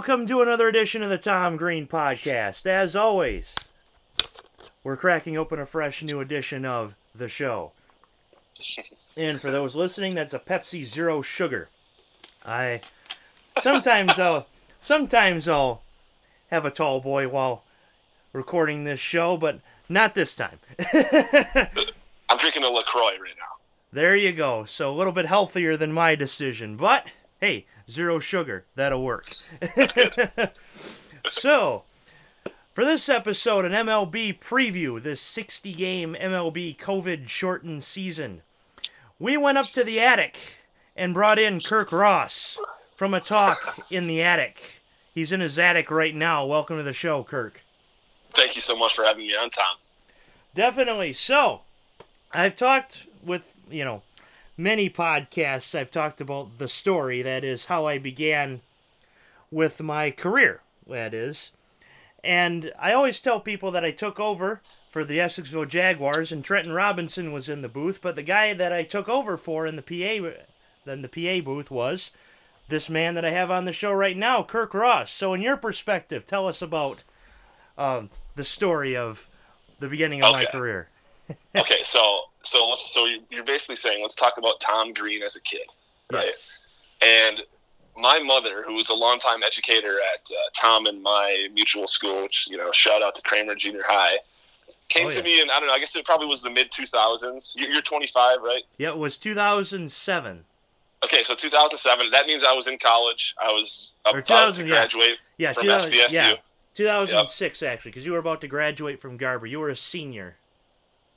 Welcome to another edition of the Tom Green Podcast. As always, we're cracking open a fresh new edition of the show. And for those listening, that's a Pepsi Zero Sugar. I sometimes I'll sometimes I'll have a tall boy while recording this show, but not this time. I'm drinking a LaCroix right now. There you go. So a little bit healthier than my decision, but hey, zero sugar. That'll work. so, for this episode, an MLB preview, this 60 game MLB COVID shortened season, we went up to the attic and brought in Kirk Ross from a talk in the attic. He's in his attic right now. Welcome to the show, Kirk. Thank you so much for having me on, Tom. Definitely. So, I've talked with, you know, many podcasts, I've talked about the story that is how I began with my career, that is. And I always tell people that I took over for the Essexville Jaguars and Trenton Robinson was in the booth, but the guy that I took over for in the PA then the PA booth was this man that I have on the show right now, Kirk Ross. So in your perspective, tell us about um, the story of the beginning of my career. Okay, so so let's so you- you're basically saying let's talk about Tom Green as a kid, right? Yes. And my mother, who was a longtime educator at uh, Tom and my mutual school, which you know, shout out to Kramer Junior High, came Oh, to yeah. me and I don't know, I guess it probably was the mid 2000s. You're you're 25, right? Yeah, it was 2007. Okay, so 2007. That means I was in college. I was about to graduate Yeah, from 2000 SVSU. yeah, 2006 actually, because you were about to graduate from Garber. You were a senior.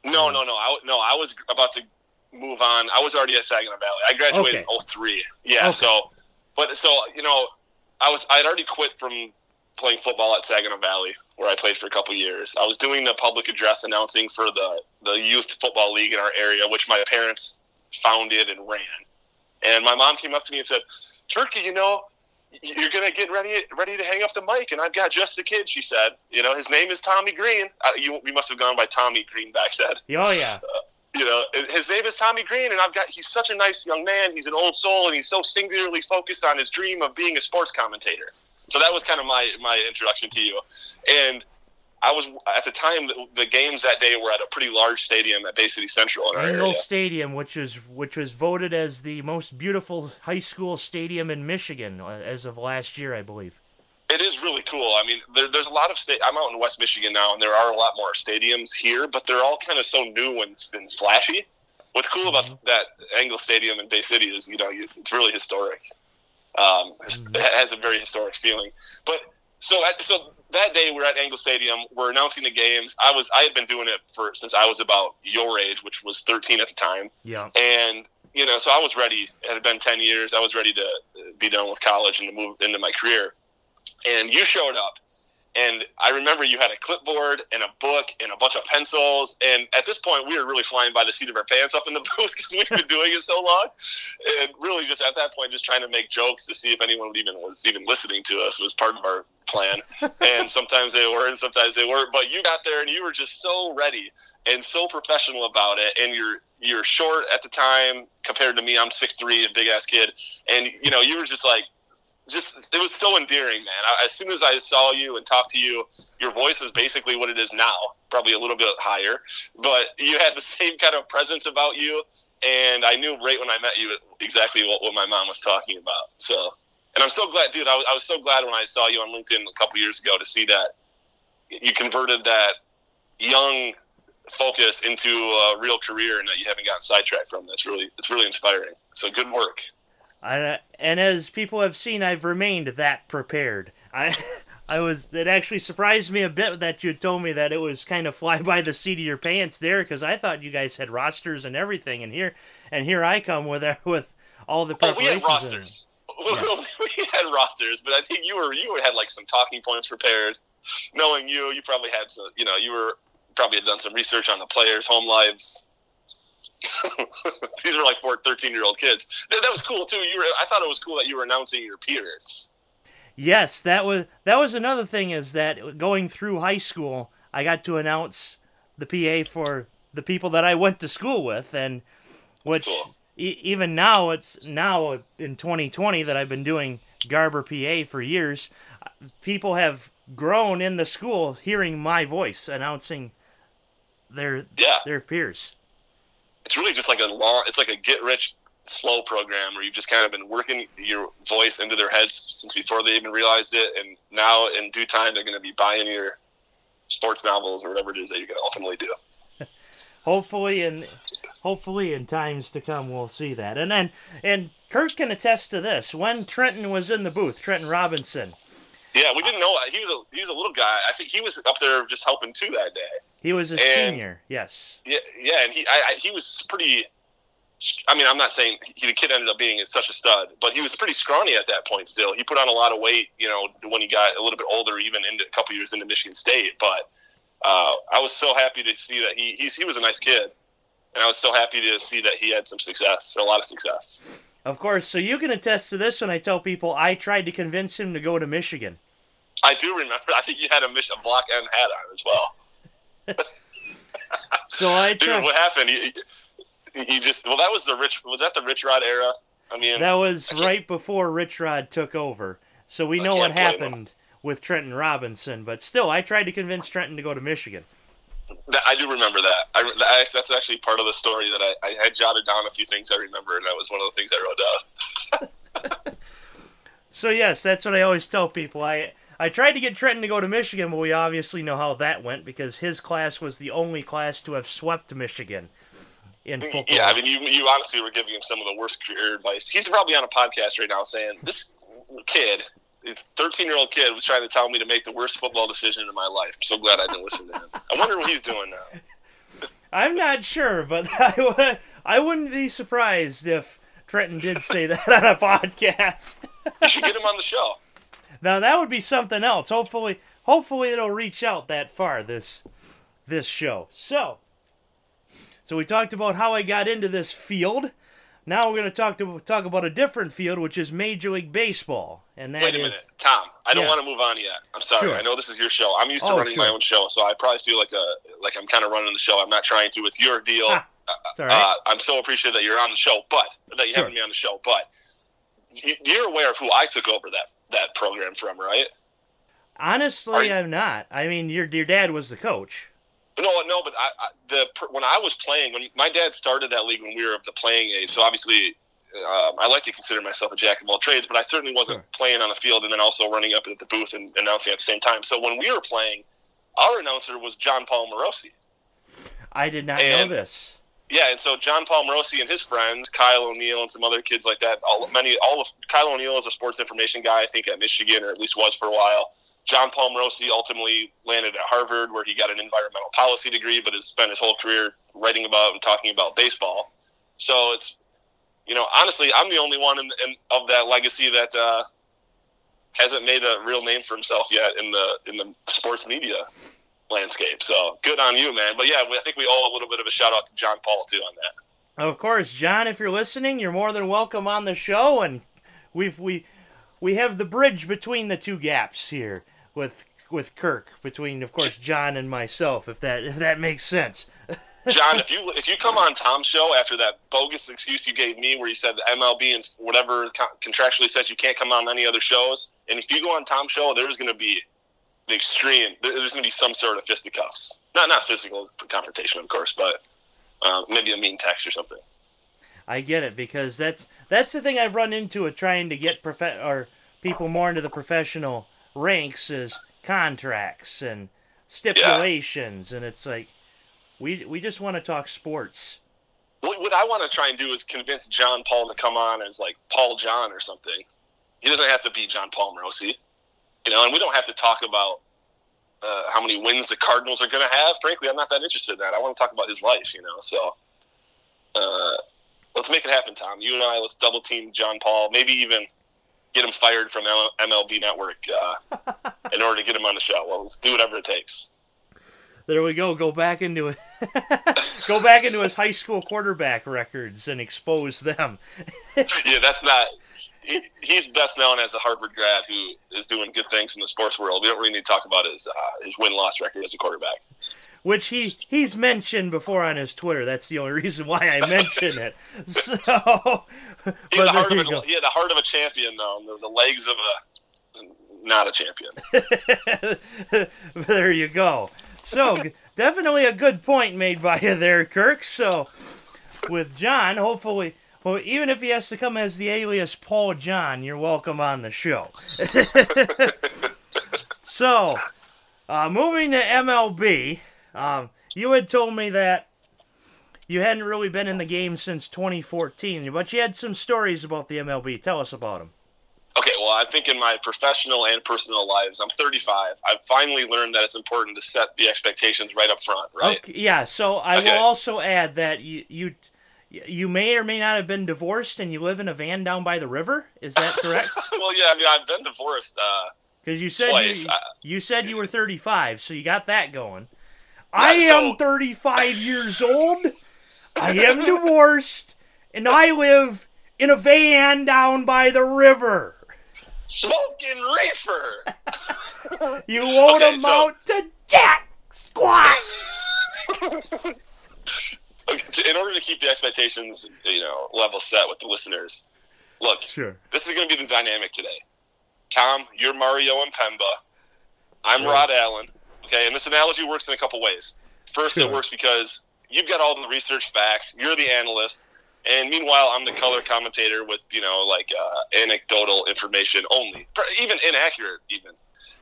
No, no, no. I, no, I was about to move on. I was already at Saginaw Valley. I graduated Okay. in 03. Yeah, Okay. so, but so, you know, I was, I'd already quit from playing football at Saginaw Valley, where I played for a couple years. I was doing the public address announcing for the, the youth football league in our area, which my parents founded and ran. And my mom came up to me and said, Turkey, you know, you're gonna get ready ready to hang up the mic, and I've got just the kid. She said, "You know, his name is Tommy Green. Uh, you, we must have gone by Tommy Green back then Oh yeah, you know, his name is Tommy Green, and I've got he's such a nice young man. He's an old soul, and he's so singularly focused on his dream of being a sports commentator. So that was kind of my my introduction to you. And I was at the time the, the games that day were at a pretty large stadium at Bay City Central in our area. Stadium, which is which was voted as the most beautiful high school stadium in Michigan uh, as of last year, I believe. It is really cool. I mean, there, there's a lot of state. I'm out in West Michigan now, and there are a lot more stadiums here, but they're all kind of so new and, and flashy. What's cool about that Angle Stadium in Bay City is, you know, you, it's really historic. Um, Mhm. It has a very historic feeling. But so, at, so that day we're at Angle Stadium. We're announcing the games. I was, I had been doing it for since I was about your age, which was 13 at the time Yeah. and you know, so I was ready. It had been ten years. I was ready to be done with college and to move into my career. And you showed up, and I remember you had a clipboard and a book and a bunch of pencils. And at this point, we were really flying by the seat of our pants up in the booth because we've been doing it so long. And really, just at that point, just trying to make jokes to see if anyone even was even listening to us was part of our plan. and sometimes they were, and sometimes they weren't. But you got there, and you were just so ready and so professional about it. And you're you're short at the time compared to me. I'm six three, a big ass kid, and you know you were just like, just it was so endearing, man. As soon as I saw you and talked to you, your voice is basically what it is now, probably a little bit higher, but you had the same kind of presence about you. And I knew right when I met you exactly what, what my mom was talking about. So, and I'm so glad, dude. I was, I was so glad when I saw you on LinkedIn a couple years ago to see that you converted that young focus into a real career and that you haven't gotten sidetracked from. That's really it's really inspiring. So good work. I, and as people have seen, I've remained that prepared. I. I was. It actually surprised me a bit that you told me that it was kind of fly by the seat of your pants there, because I thought you guys had rosters and everything, and here, and here I come with with all the preparations. Oh, we had rosters. we had rosters, but I think you were you had like some talking points prepared. Knowing you, you probably had some. You know, you were probably had done some research on the players' home lives. These were like four, 13 year old kids. That, that was cool too. You were. I thought it was cool that you were announcing your peers. Yes, that was that was another thing is that going through high school, I got to announce the PA for the people that I went to school with, and which Cool. e- even now it's now in 2020 that I've been doing Garber, PA for years, people have grown in the school hearing my voice announcing their Yeah. their peers. It's really just like a long. It's like a get rich slow program where you've just kind of been working your voice into their heads since before they even realized it, and now in due time they're going to be buying your sports novels or whatever it is that you're going to ultimately do. Hopefully, in hopefully in times to come, we'll see that. And then, and Kirk can attest to this. When Trenton was in the booth, Trenton Robinson, Yeah, we didn't know he was a he was a little guy. I think he was up there just helping too that day. he was a And- senior. Yes. Yeah, yeah, and he I, I, he was pretty. I mean, I'm not saying he, the kid ended up being such a stud, but he was pretty scrawny at that point. Still, he put on a lot of weight. You know, when he got a little bit older, even into a couple years into Michigan State. But uh, I was so happy to see that he he's, he was a nice kid, and I was so happy to see that he had some success, a lot of success. Of course. So you can attest to this when I tell people I tried to convince him to go to Michigan. I do remember. I think you had a mission block and hat on as well. So I Dude, tried. what happened? He, he just well, that was the rich. Was that the Rich Rod era? I mean, That was right before Rich Rod took over. So we know what happened with Trenton Robinson. But still, I tried to convince Trenton to go to Michigan. That, I do remember that. I, that. That's actually part of the story that I, I had jotted down a few things I remember, and that was one of the things I wrote down. So yes, that's what I always tell people. I I tried to get Trenton to go to Michigan, but we obviously know how that went because his class was the only class to have swept Michigan in football. Yeah, I mean, you you honestly were giving him some of the worst career advice. He's probably on a podcast right now saying this kid, this 13 year old kid, was trying to tell me to make the worst football decision in my life. I'm so glad I didn't listen to him. I wonder what he's doing now. I'm not sure, but I w- I wouldn't be surprised if Trenton did say that on a podcast. You should get him on the show. Now that would be something else. Hopefully, hopefully it'll reach out that far. This this show. So, so we talked about how I got into this field. Now we're going to talk to talk about a different field, which is Major League Baseball, and that Wait a is- minute, Tom. I don't Yeah. want to move on yet. I'm sorry. Sure. I know this is your show. I'm used to Oh, running my own show, so I probably feel like a like I'm kind of running the show. I'm not trying to. It's your deal. Ah, It's all right. Uh, I'm so appreciative that you're on the show, but that you Sure. having me on the show. But you're aware of who I took over that that program from, right? Honestly, you- I'm not. I mean, your your dad was the coach. No, no, but I, I, the when I was playing, when my dad started that league when we were of the playing age, so obviously. Um, I like to consider myself a jack of all trades, but I certainly wasn't Sure. playing on the field and then also running up at the booth and announcing at the same time. So when we were playing, our announcer was John Paul Morosi. I did not And- know this. Yeah, and so John Paul Morosi and his friends, Kyle O'Neill and some other kids like that, all many all of Kyle O'Neill is a sports information guy, I think at Michigan or at least was for a while. John Paul Morosi ultimately landed at Harvard where he got an environmental policy degree, but has spent his whole career writing about and talking about baseball. So it's you know, honestly, I'm the only one in, in of that legacy that uh, hasn't made a real name for himself yet in the in the sports media landscape. So good on you, man. But yeah, we- I think we owe a little bit of a shout out to John Paul too on that. Of course, John, if you're listening, you're more than welcome on the show, and we've we we have the bridge between the two gaps here with with Kirk between, of course, John and myself. If that if that makes sense. John, if you if you come on Tom's show after that bogus excuse you gave me, where you said the MLB and whatever contractually says you can't come on any other shows, and if you go on Tom's show, there's going to be an extreme. There's going to be some sort of fisticuffs. Not not physical confrontation, of course, but uh, maybe a mean text or something. I get it because that's that's the thing I've run into with trying to get prof- or people more into the professional ranks is contracts and stipulations, and it's like we we just want to talk sports. What, what I want to try and do is convince John Paul to come on as like Paul John or something. He doesn't have to be John Paul Morosi, you know, and we don't have to talk about uh, how many wins the Cardinals are going to have. Frankly, I'm not that interested in that. I want to talk about his life, you know. So uh, let's make it happen, Tom. You and I, let's double team John Paul. Maybe even get him fired from MLB Network uh, in order to get him on the show. Well, let's do whatever it takes. There we go. Go back into it. go back into his high school quarterback records and expose them. yeah, that's not. He, he's best known as a Harvard grad who is doing good things in the sports world. We don't really need to talk about his uh, his win loss record as a quarterback. Which he he's mentioned before on his Twitter. That's the only reason why I mention it. So, but the heart of a, he had the heart of a champion, though. The, the legs of a not a champion. there you go. So definitely a good point made by you there, Kirk. So with John, hopefully well, even if he has to come as the alias Paul John, you're welcome on the show. so, uh, moving to MLB, um, you had told me that you hadn't really been in the game since 2014, but you had some stories about the MLB. Tell us about them. Okay, well, I think in my professional and personal lives, I'm 35. I've finally learned that it's important to set the expectations right up front, right? Okay, yeah, so I okay. will also add that you, you you may or may not have been divorced and you live in a van down by the river. Is that correct? well, yeah, I mean, I've been divorced. Because uh, you said you, you, said you were 35, so you got that going. I am so... 35 years old. I am divorced, and I live in a van down by the river. Smoking reefer. you won't okay, amount so... to jack squat. in order to keep the expectations, you know, level set with the listeners, look, sure. this is going to be the dynamic today. Tom, you're Mario Impemba. I'm Rod Allen. Okay, and this analogy works in a couple ways. First, sure. it works because you've got all the research facts. You're the analyst, and meanwhile, I'm the color commentator with you know like uh, anecdotal information only, even inaccurate, even.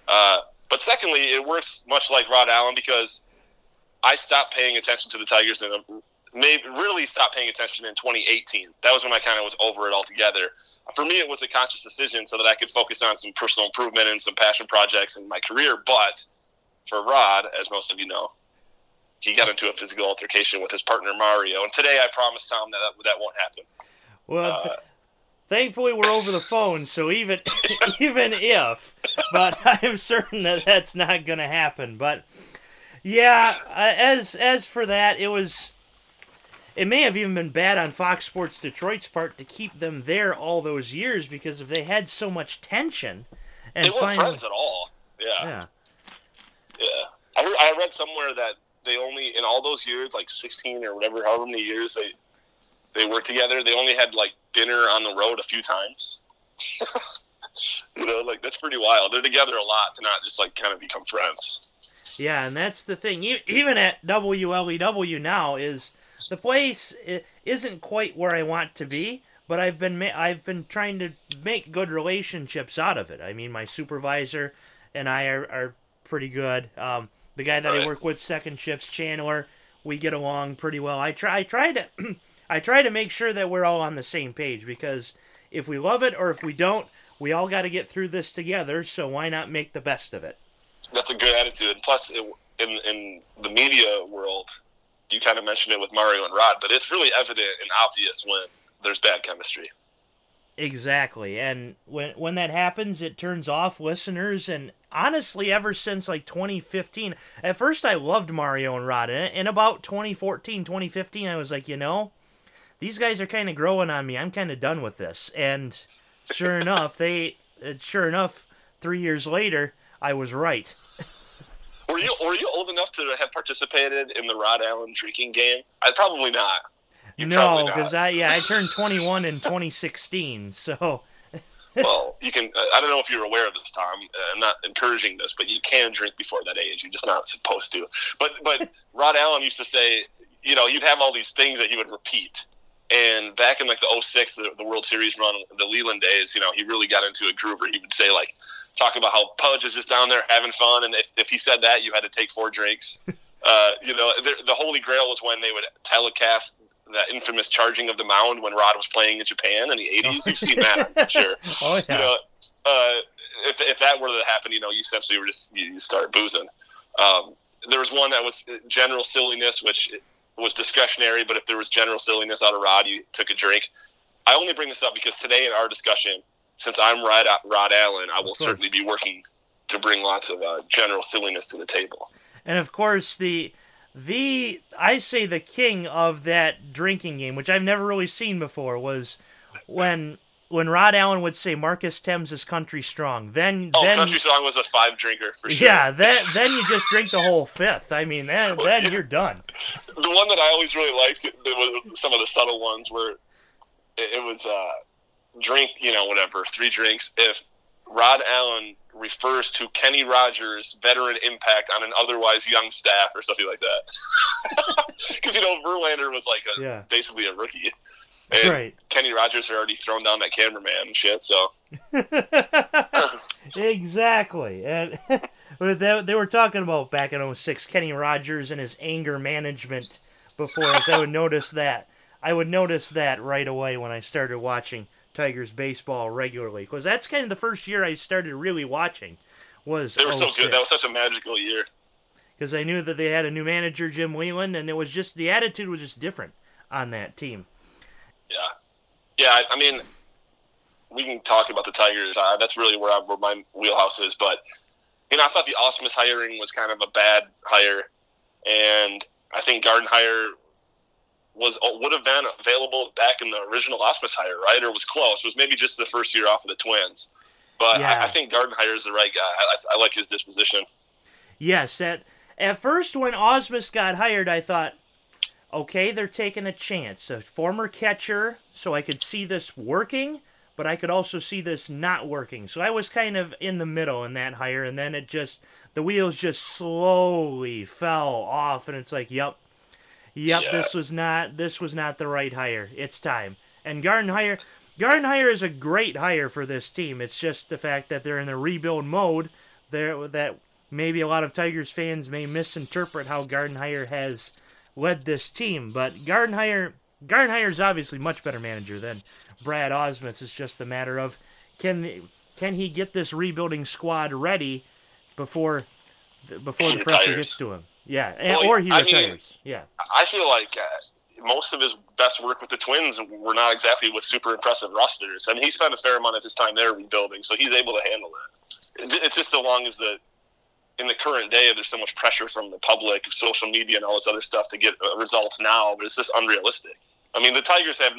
Uh, but secondly, it works much like Rod Allen because I stopped paying attention to the Tigers in a maybe really stopped paying attention in 2018. That was when I kind of was over it altogether. For me, it was a conscious decision so that I could focus on some personal improvement and some passion projects in my career. But for Rod, as most of you know, he got into a physical altercation with his partner Mario, and today I promised Tom that that, that won't happen. Well. Uh, thankfully, we're over the phone, so even even if, but I'm certain that that's not going to happen. But yeah, uh, as as for that, it was it may have even been bad on Fox Sports Detroit's part to keep them there all those years because if they had so much tension and they weren't finally, friends at all. Yeah. Yeah. Yeah. I heard, I read somewhere that they only in all those years, like sixteen or whatever, however many years they they worked together, they only had like dinner on the road a few times. you know, like that's pretty wild. They're together a lot to not just like kind of become friends. Yeah, and that's the thing. Even at WLEW now is the place isn't quite where I want to be, but I've been I've been trying to make good relationships out of it. I mean, my supervisor and I are, are pretty good. Um, the guy that I work with, second shifts, Chandler, we get along pretty well. I try I try to I try to make sure that we're all on the same page because if we love it or if we don't, we all got to get through this together. So why not make the best of it? That's a good attitude. Plus, it, in in the media world, you kind of mentioned it with Mario and Rod, but it's really evident and obvious when there's bad chemistry. Exactly. And when when that happens, it turns off listeners and honestly ever since like 2015, at first I loved Mario and Rod. And in about 2014, 2015, I was like, you know, these guys are kind of growing on me. I'm kind of done with this. And sure enough, they uh, sure enough, 3 years later, I was right. Were you were you old enough to have participated in the Rod Allen drinking game? I probably not. You no, because I yeah I turned 21 in 2016, so. well, you can. I don't know if you're aware of this, Tom. Uh, I'm not encouraging this, but you can drink before that age. You're just not supposed to. But but Rod Allen used to say, you know, you'd have all these things that you would repeat. And back in like the 06, the, the World Series run, the Leyland days, you know, he really got into a groove where he would say like, talk about how Pudge is just down there having fun, and if, if he said that, you had to take four drinks. Uh, you know, the, the Holy Grail was when they would telecast that infamous charging of the mound when Rod was playing in Japan in the 80s. You've seen that, I'm sure. Oh, yeah. You know, uh, if, if that were to happen, you know, you essentially were just, you, you start boozing. Um, there was one that was general silliness, which was discretionary, but if there was general silliness out of Rod, you took a drink. I only bring this up because today in our discussion, since I'm Rod, Rod Allen, I will certainly be working to bring lots of uh, general silliness to the table. And of course, the the I say the king of that drinking game, which I've never really seen before, was when when Rod Allen would say Marcus Thames is country strong, then Oh, then Country Song was a five drinker for sure. yeah, then then you just drink the whole fifth. I mean, then then you're done. The one that I always really liked was some of the subtle ones where it, it was uh, drink, you know, whatever, three drinks. If Rod Allen refers to Kenny Rogers' veteran impact on an otherwise young staff or something like that. Because, you know, Verlander was like a, Yeah. basically a rookie. And Right. Kenny Rogers had already thrown down that cameraman and shit, so. exactly. And they, they were talking about back in 06, Kenny Rogers and his anger management before us. I would notice that. I would notice that right away when I started watching Tigers baseball regularly. Because that's kind of the first year I started really watching was They were so good. That was such a oh magical year. because I knew that they had a new manager, Jim Leyland, and it was just the attitude was just different on that team. Yeah, yeah. I, I mean, we can talk about the Tigers. Uh, that's really where, I, where my wheelhouse is. But you know, I thought the Ausmus hiring was kind of a bad hire, and I think Gardenhire was uh, would have been available back in the original Ausmus hire, right? Or was close. It was maybe just the first year off of the Twins. But Yeah. I, I think Gardenhire is the right guy. I, I like his disposition. Yes, at at first when Ausmus got hired, I thought, okay, they're taking a chance. A former catcher, so I could see this working, but I could also see this not working. So I was kind of in the middle in that hire, and then it just the wheels just slowly fell off, and it's like, yep, yep, Yeah. this was not this was not the right hire. It's time. And Gardenhire Gardenhire is a great hire for this team. It's just the fact that they're in the rebuild mode. There that maybe a lot of Tigers fans may misinterpret how Garden Gardenhire has led this team, but Gardenhire Gardenhire is obviously much better manager than Brad Ausmus. It's just a matter of can can he get this rebuilding squad ready before before He the pressure gets to him. Yeah, and, Well, or he I mean- retires. yeah. I feel like uh, most of his best work with the Twins were not exactly with super impressive rosters. I mean, he spent a fair amount of his time there rebuilding, so he's able to handle it. It- It's just so long as the in the current day, there's so much pressure from the public, social media, and all this other stuff to get uh, results now, but it's just unrealistic. I mean, the Tigers have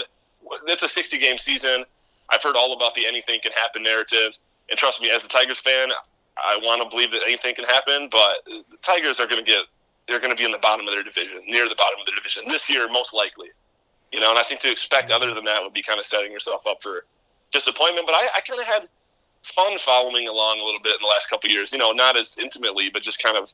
it's a 60 game season. I've heard all about the anything can happen narrative, and trust me, as a Tigers fan, I want to believe that anything can happen, but the Tigers are going to get they're going to be in the bottom of their division, near the bottom of their division this year, most likely. You know, and I think to expect other than that would be kind of setting yourself up for disappointment. But I, I kind of had fun following along a little bit in the last couple of years. You know, not as intimately, but just kind of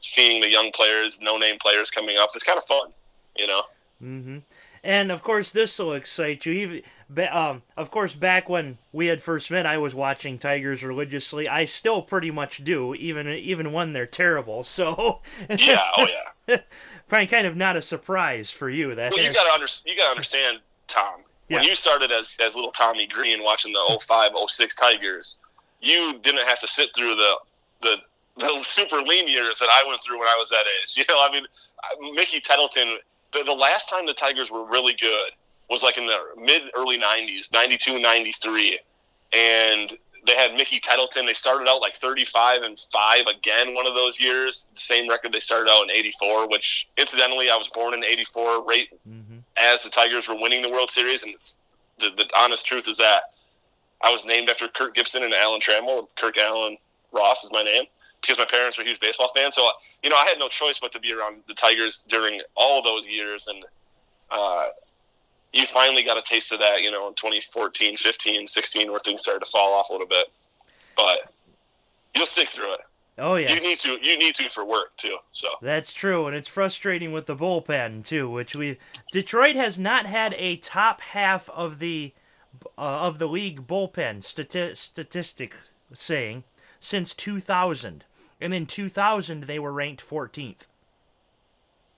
seeing the young players, no name players coming up. It's kind of fun. You know. Mm-hmm. And of course, this will excite you. Even, um, of course, back when we had first met, I was watching Tigers religiously. I still pretty much do, even even when they're terrible. So, Yeah. Oh yeah. probably kind of not a surprise for you that. Well, you got to under, you got to understand, Tom. When you started as as little Tommy Green watching the 05, 06 Tigers, you didn't have to sit through the the the super lean years that I went through when I was that age. You know, I mean, Mickey Tettleton. The, the last time the Tigers were really good was like in the mid early 90s, 92, 93, and they had Mickey Tettleton. They started out like 35 and five again one of those years. The same record they started out in 84, which incidentally I was born in 84, right hmm as the Tigers were winning the World Series, and the, the honest truth is that I was named after Kirk Gibson and Alan Trammell. Kirk Allen Ross is my name because my parents were huge baseball fans. So you know, I had no choice but to be around the Tigers during all those years, and uh, you finally got a taste of that, you know, in 2014, 15, 16, where things started to fall off a little bit. But you'll stick through it. Oh yeah. You need to. You need to for work too. So. That's true, and it's frustrating with the bullpen too, which we Detroit has not had a top half of the uh, of the league bullpen stati- statistic saying since 2000, and in 2000 they were ranked 14th.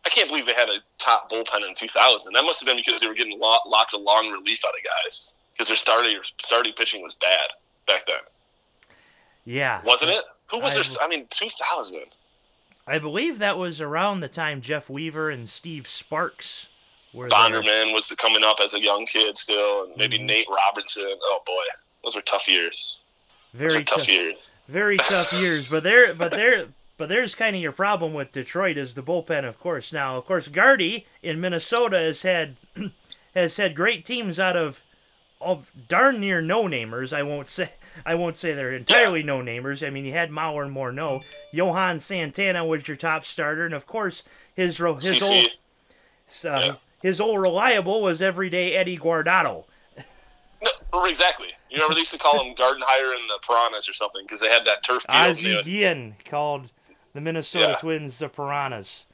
I can't believe they had a top bullpen in 2000. That must have been because they were getting lot, lots of long relief out of guys because their starting starting pitching was bad back then, Yeah, wasn't it? Who was I- their? I mean, 2000. I believe that was around the time Jeff Weaver and Steve Sparks were there. Bonderman was coming up as a young kid still, and maybe Mhm. Nate Robertson. Oh boy, those were tough years. Very tough tough, years. very tough years. But there, but there, but there's kind of your problem with Detroit is the bullpen, of course. Now, of course, Gardy in Minnesota has had has had great teams out of of darn near no namers. I won't say I won't say they're entirely no namers. I mean, you had Mauer and Morneau. Johan Santana was your top starter, and of course his his old uh, Yeah. his old reliable was everyday Eddie Guardado. No, exactly. You remember they used to call them Gardenhire and the Piranhas or something because they had that turf and Ozzie Guillen called the Minnesota Yeah. Twins the Piranhas.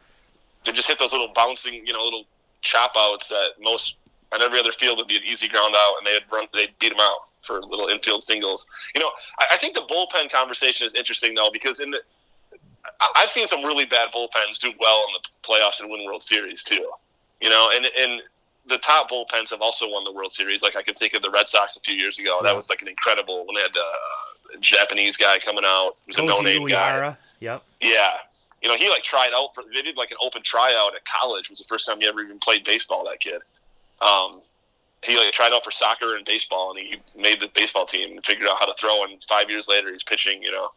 they just hit those little bouncing, you know, little chop outs that most on every other field would be an easy ground out, and they'd run, they'd beat them out for little infield singles. You know, I, I think the bullpen conversation is interesting though because in the I've seen some really bad bullpens do well in the playoffs and win World Series too. You know, and and the top bullpens have also won the World Series. Like I can think of the Red Sox a few years ago. That was like an incredible when they had uh, a Japanese guy coming out. He was a Koji no-name guy. Yep. Yeah. You know, he like tried out for they did like an open tryout at college. It was the first time he ever even played baseball, that kid. Um he like tried out for soccer and baseball and he made the baseball team and figured out how to throw and five years later he's pitching, you know,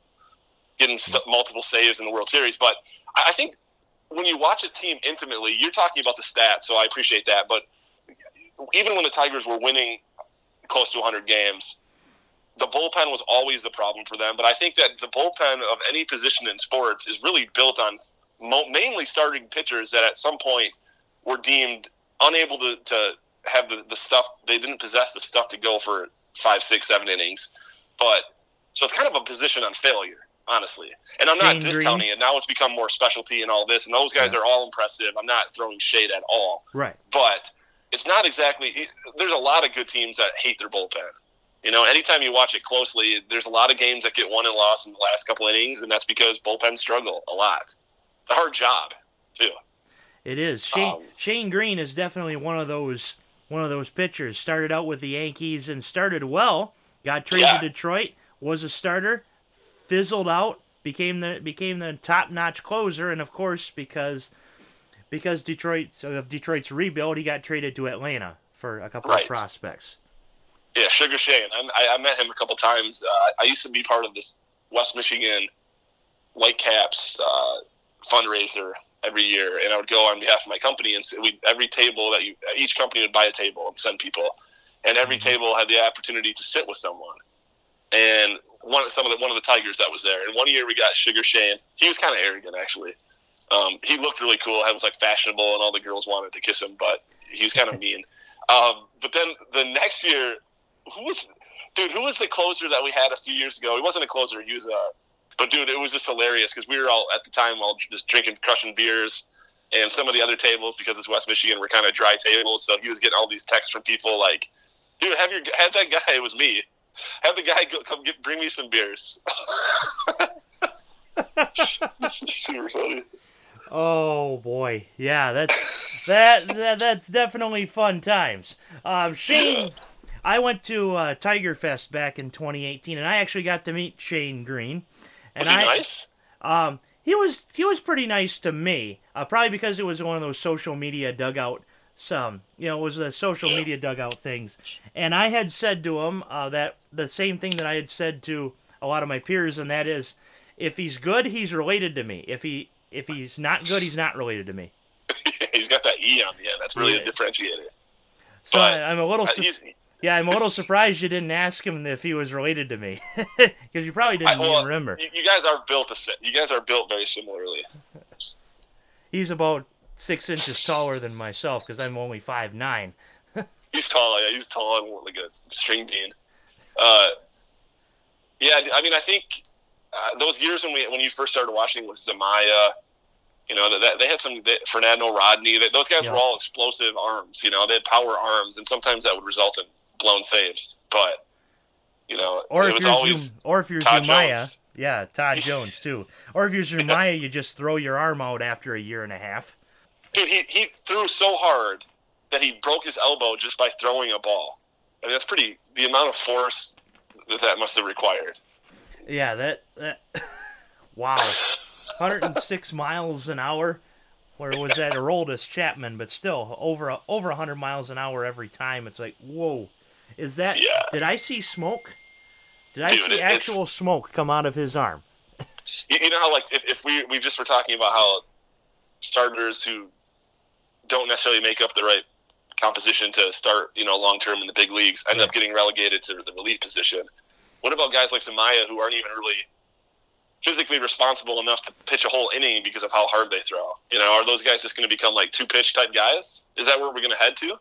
getting multiple saves in the World Series. But I think when you watch a team intimately, you're talking about the stats, so I appreciate that. But even when the Tigers were winning close to 100 games, the bullpen was always the problem for them. But I think that the bullpen of any position in sports is really built on mo- mainly starting pitchers that at some point were deemed unable to, to have the, the stuff. They didn't possess the stuff to go for five, six, seven innings. But so it's kind of a position on failure, honestly. And I'm Shane not Green. discounting it. Now it's become more specialty and all this. And those guys are all impressive. I'm not throwing shade at all Right. but it's not exactly. It, there's a lot of good teams that hate their bullpen. You know, anytime you watch it closely, there's a lot of games that get won and lost in the last couple innings, and that's because bullpens struggle a lot. It's a hard job, too. It is. Shane, Um, Shane Greene is definitely one of those one of those pitchers. Started out with the Yankees and started well. Got traded Yeah. to Detroit. Was a starter. Fizzled out. Became the became the top notch closer. And of course, because because Detroit's of Detroit's rebuild, he got traded to Atlanta for a couple Right. of prospects. Yeah, Sugar Shane. I, I, met him a couple times. Uh, I used to be part of this West Michigan Whitecaps uh, fundraiser every year, and I would go on behalf of my company, and we every table that you, each company would buy a table and send people, and every table had the opportunity to sit with someone, and one some of the one of the Tigers that was there, and one year we got Sugar Shane. He was kind of arrogant actually. Um, he looked really cool. He was like fashionable, and all the girls wanted to kiss him, but he was kind of mean. Um, but then the next year, who was, dude? Who was the closer that we had a few years ago? He wasn't a closer. He was a, but dude, it was just hilarious because we were all at the time all just drinking, crushing beers, and some of the other tables because it's West Michigan were kind of dry tables. So he was getting all these texts from people like, dude, have your have that guy. It was me. Have the guy go, come get bring me some beers. Super funny. Oh boy, yeah, that's that, that that's definitely fun times. Um, Shane, I went to uh, Tiger Fest back in 2018, and I actually got to meet Shane Greene. And Was he I, nice? Um, he was he was pretty nice to me. Uh, probably because it was one of those social media dugout. Some you know it was the social media dugout things, and I had said to him uh, that the same thing that I had said to a lot of my peers, and that is, if he's good, he's related to me. If he if he's not good, he's not related to me. He's got that E on the end. That's really Yeah. a differentiator. So But, I, I'm a little su- he's, yeah, I'm a little surprised you didn't ask him if he was related to me, because you probably I, didn't well, even remember. You, guys are built sa- You guys are built very similarly. He's about six inches taller than myself because I'm only five nine. He's tall. Yeah, he's tall and like a string bean. Uh, yeah, I mean, I think uh, those years when we when you first started watching with Zumaya, you know, that they had some they, Fernando Rodney. That those guys Yeah. were all explosive arms. You know, they had power arms, and sometimes that would result in blown saves. But you know, Or it if you're Zoom, or if you're Todd Zumaya, Jones. yeah, Todd Jones too. Or if you're Zumaya, you just throw your arm out after a year and a half. dude. He he threw so hard that he broke his elbow just by throwing a ball. I mean, that's pretty. The amount of force that that must have required. Yeah, that that. wow, 106 miles an hour. Where was that Aroldis Chapman? But still, over a, over 100 miles an hour every time. It's like, whoa, is that? Yeah. Did I see smoke? Did I Dude, see actual smoke come out of his arm? You, know how like if, if we we just were talking about how starters who don't necessarily make up the right composition to start, you know, long term in the big leagues, end up getting relegated to the relief position. What about guys like Zumaya who aren't even really physically responsible enough to pitch a whole inning because of how hard they throw? You know, are those guys just going to become like two pitch type guys? Is that where we're going to head to?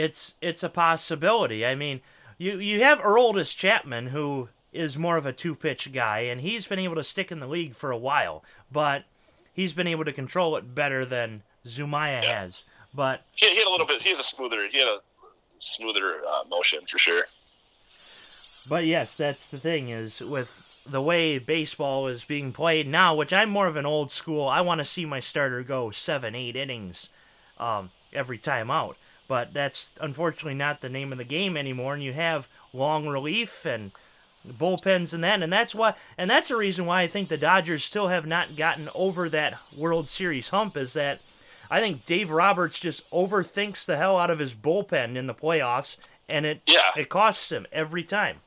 It's it's a possibility. I mean, you you have Aroldis Chapman who is more of a two pitch guy, and he's been able to stick in the league for a while, but he's been able to control it better than Zumaya yeah. has. But he, he, had a little bit. He has a smoother. He had a smoother uh, motion for sure. But yes, that's the thing is with the way baseball is being played now, which I'm more of an old school. I want to see my starter go seven, eight innings um, every time out. But that's unfortunately not the name of the game anymore, and you have long relief and bullpens and that, and that's why, and that's a reason why I think the Dodgers still have not gotten over that World Series hump. Is that I think Dave Roberts just overthinks the hell out of his bullpen in the playoffs, and it yeah. it costs him every time.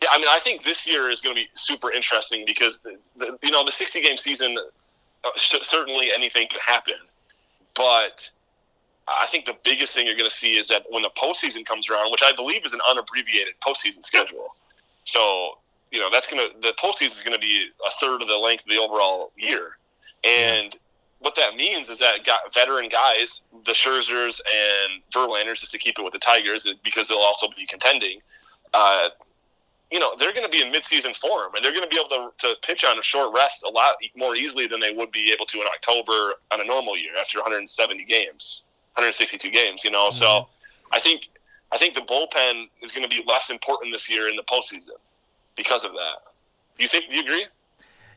Yeah, I mean, I think this year is going to be super interesting because the, the you know the 60 game season, uh, certainly anything can happen, but I think the biggest thing you're going to see is that when the postseason comes around, which I believe is an unabbreviated postseason schedule, so you know that's going to the postseason is going to be a third of the length of the overall year, and what that means is that got veteran guys, the Scherzers and Verlanders, just to keep it with the Tigers, because they'll also be contending. Uh, you know, they're going to be in midseason form, and they're going to be able to, to pitch on a short rest a lot more easily than they would be able to in October on a normal year after 170 games, 162 games. You know, mm-hmm. so I think I think the bullpen is going to be less important this year in the postseason because of that. You think? Do you agree?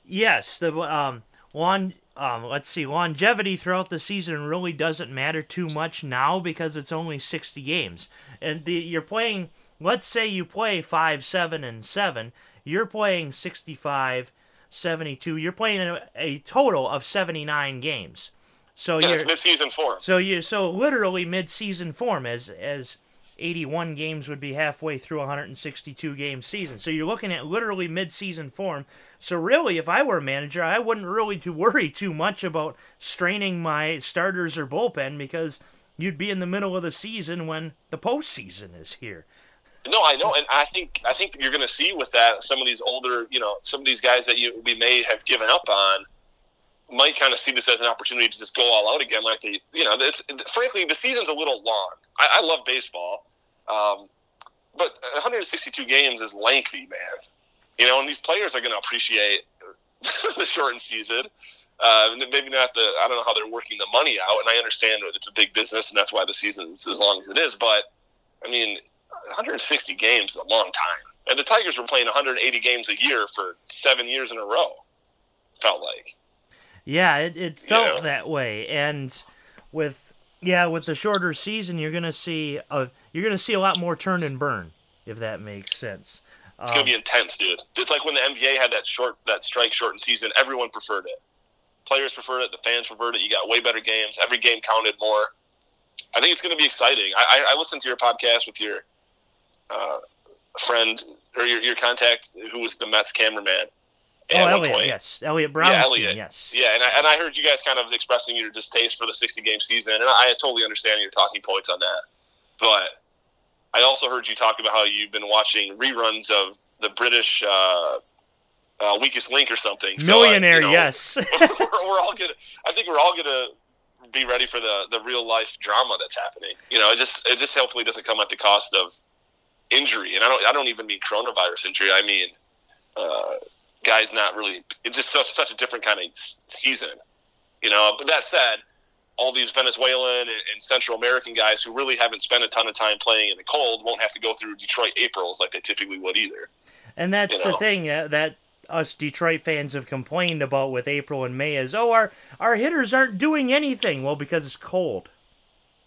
Yes, the um, one um, let's see, longevity throughout the season really doesn't matter too much now because it's only 60 games. And the, you're playing, let's say you play 5, 7, and 7, you're playing 65, 72, you're playing a, a total of 79 games. So yeah, you're mid-season form. So you so literally mid-season form as as 81 games would be halfway through a 162 game season. So you're looking at literally mid-season form. So really, if I were a manager, I wouldn't really to worry too much about straining my starters or bullpen because you'd be in the middle of the season when the postseason is here. No, I know, and I think I think you're going to see with that some of these older, you know, some of these guys that you we may have given up on might kind of see this as an opportunity to just go all out again. Like they, you know, it's frankly the season's a little long. I, I love baseball, um, but 162 games is lengthy, man. You know, and these players are going to appreciate the shortened season. Uh, maybe not the. I don't know how they're working the money out, and I understand it's a big business, and that's why the season's as long as it is. But I mean, 160 games is a long time, and the Tigers were playing 180 games a year for seven years in a row. Felt like. Yeah, it, it felt that way, and with yeah, with the shorter season, you're gonna see a you're gonna see a lot more turn and burn, if that makes sense. It's um, gonna be intense, dude. It's like when the NBA had that short that strike shortened season. Everyone preferred it. Players preferred it. The fans preferred it. You got way better games. Every game counted more. I think it's going to be exciting. I, I, I listened to your podcast with your uh, friend or your, your contact who was the Mets cameraman, oh, Elliot, yes, Elliot Brown. Yeah, Elliot. yes, yeah, and I, and I heard you guys kind of expressing your distaste for the sixty game season, and I, I totally understand your talking points on that. But I also heard you talk about how you've been watching reruns of the British uh, uh, Weakest Link or something. Millionaire, so, you know, yes. we're, we're all gonna. I think we're all gonna be ready for the the real life drama that's happening. You know, it just it just hopefully doesn't come at the cost of injury, and I don't I don't even mean coronavirus injury. I mean. Uh, guys not really. It's just such such a different kind of season, you know. But that said, all these Venezuelan and, and, Central American guys who really haven't spent a ton of time playing in the cold won't have to go through Detroit Aprils like they typically would either. And that's you know? the thing uh, that us Detroit fans have complained about with April and May is, oh, our our hitters aren't doing anything. Well, because it's cold.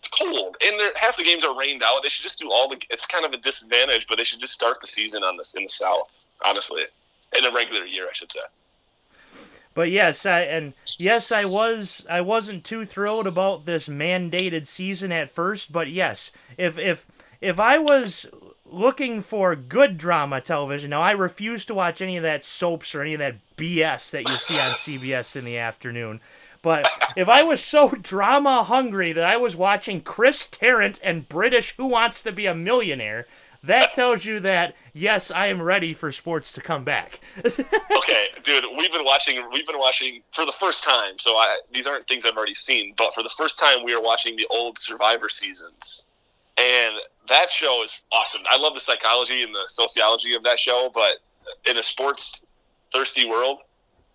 It's cold, and half the games are rained out. They should just do all the. It's kind of a disadvantage, but they should just start the season on this in the South. Honestly in a regular year, I should say. But yes, I and yes, I was I wasn't too thrilled about this mandated season at first, but yes, if if if I was looking for good drama television, now I refuse to watch any of that soaps or any of that BS that you see on CBS in the afternoon. But if I was so drama hungry that I was watching Chris Tarrant and British Who Wants to Be a Millionaire, that tells you that yes, I am ready for sports to come back. okay, dude, we've been watching. We've been watching for the first time. So I, these aren't things I've already seen, but for the first time, we are watching the old Survivor seasons, and that show is awesome. I love the psychology and the sociology of that show, but in a sports thirsty world,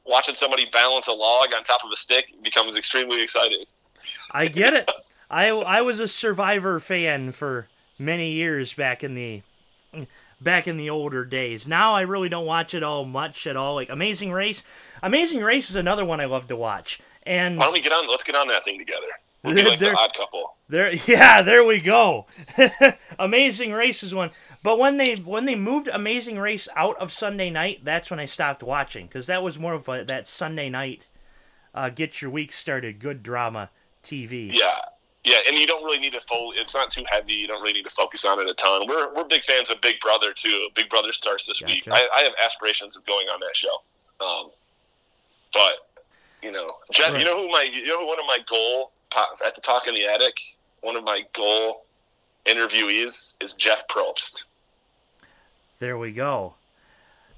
watching somebody balance a log on top of a stick becomes extremely exciting. I get it. I I was a Survivor fan for many years back in the back in the older days. Now I really don't watch it all much at all. Like Amazing Race, Amazing Race is another one I love to watch. And why don't we get on? Let's get on that thing together. We'll be like the odd couple. There, yeah, there we go. Amazing Race is one, but when they when they moved Amazing Race out of Sunday night, that's when I stopped watching because that was more of a, that Sunday night, uh, get your week started, good drama TV. Yeah, yeah, and you don't really need to fo- It's not too heavy. You don't really need to focus on it a ton. We're we're big fans of Big Brother too. Big Brother starts this gotcha. week. I, I, have aspirations of going on that show, um, but you know, Jeff, right. you know who my you know who one of my goal at the Talk in the Attic, one of my goal interviewees is Jeff Probst. There we go.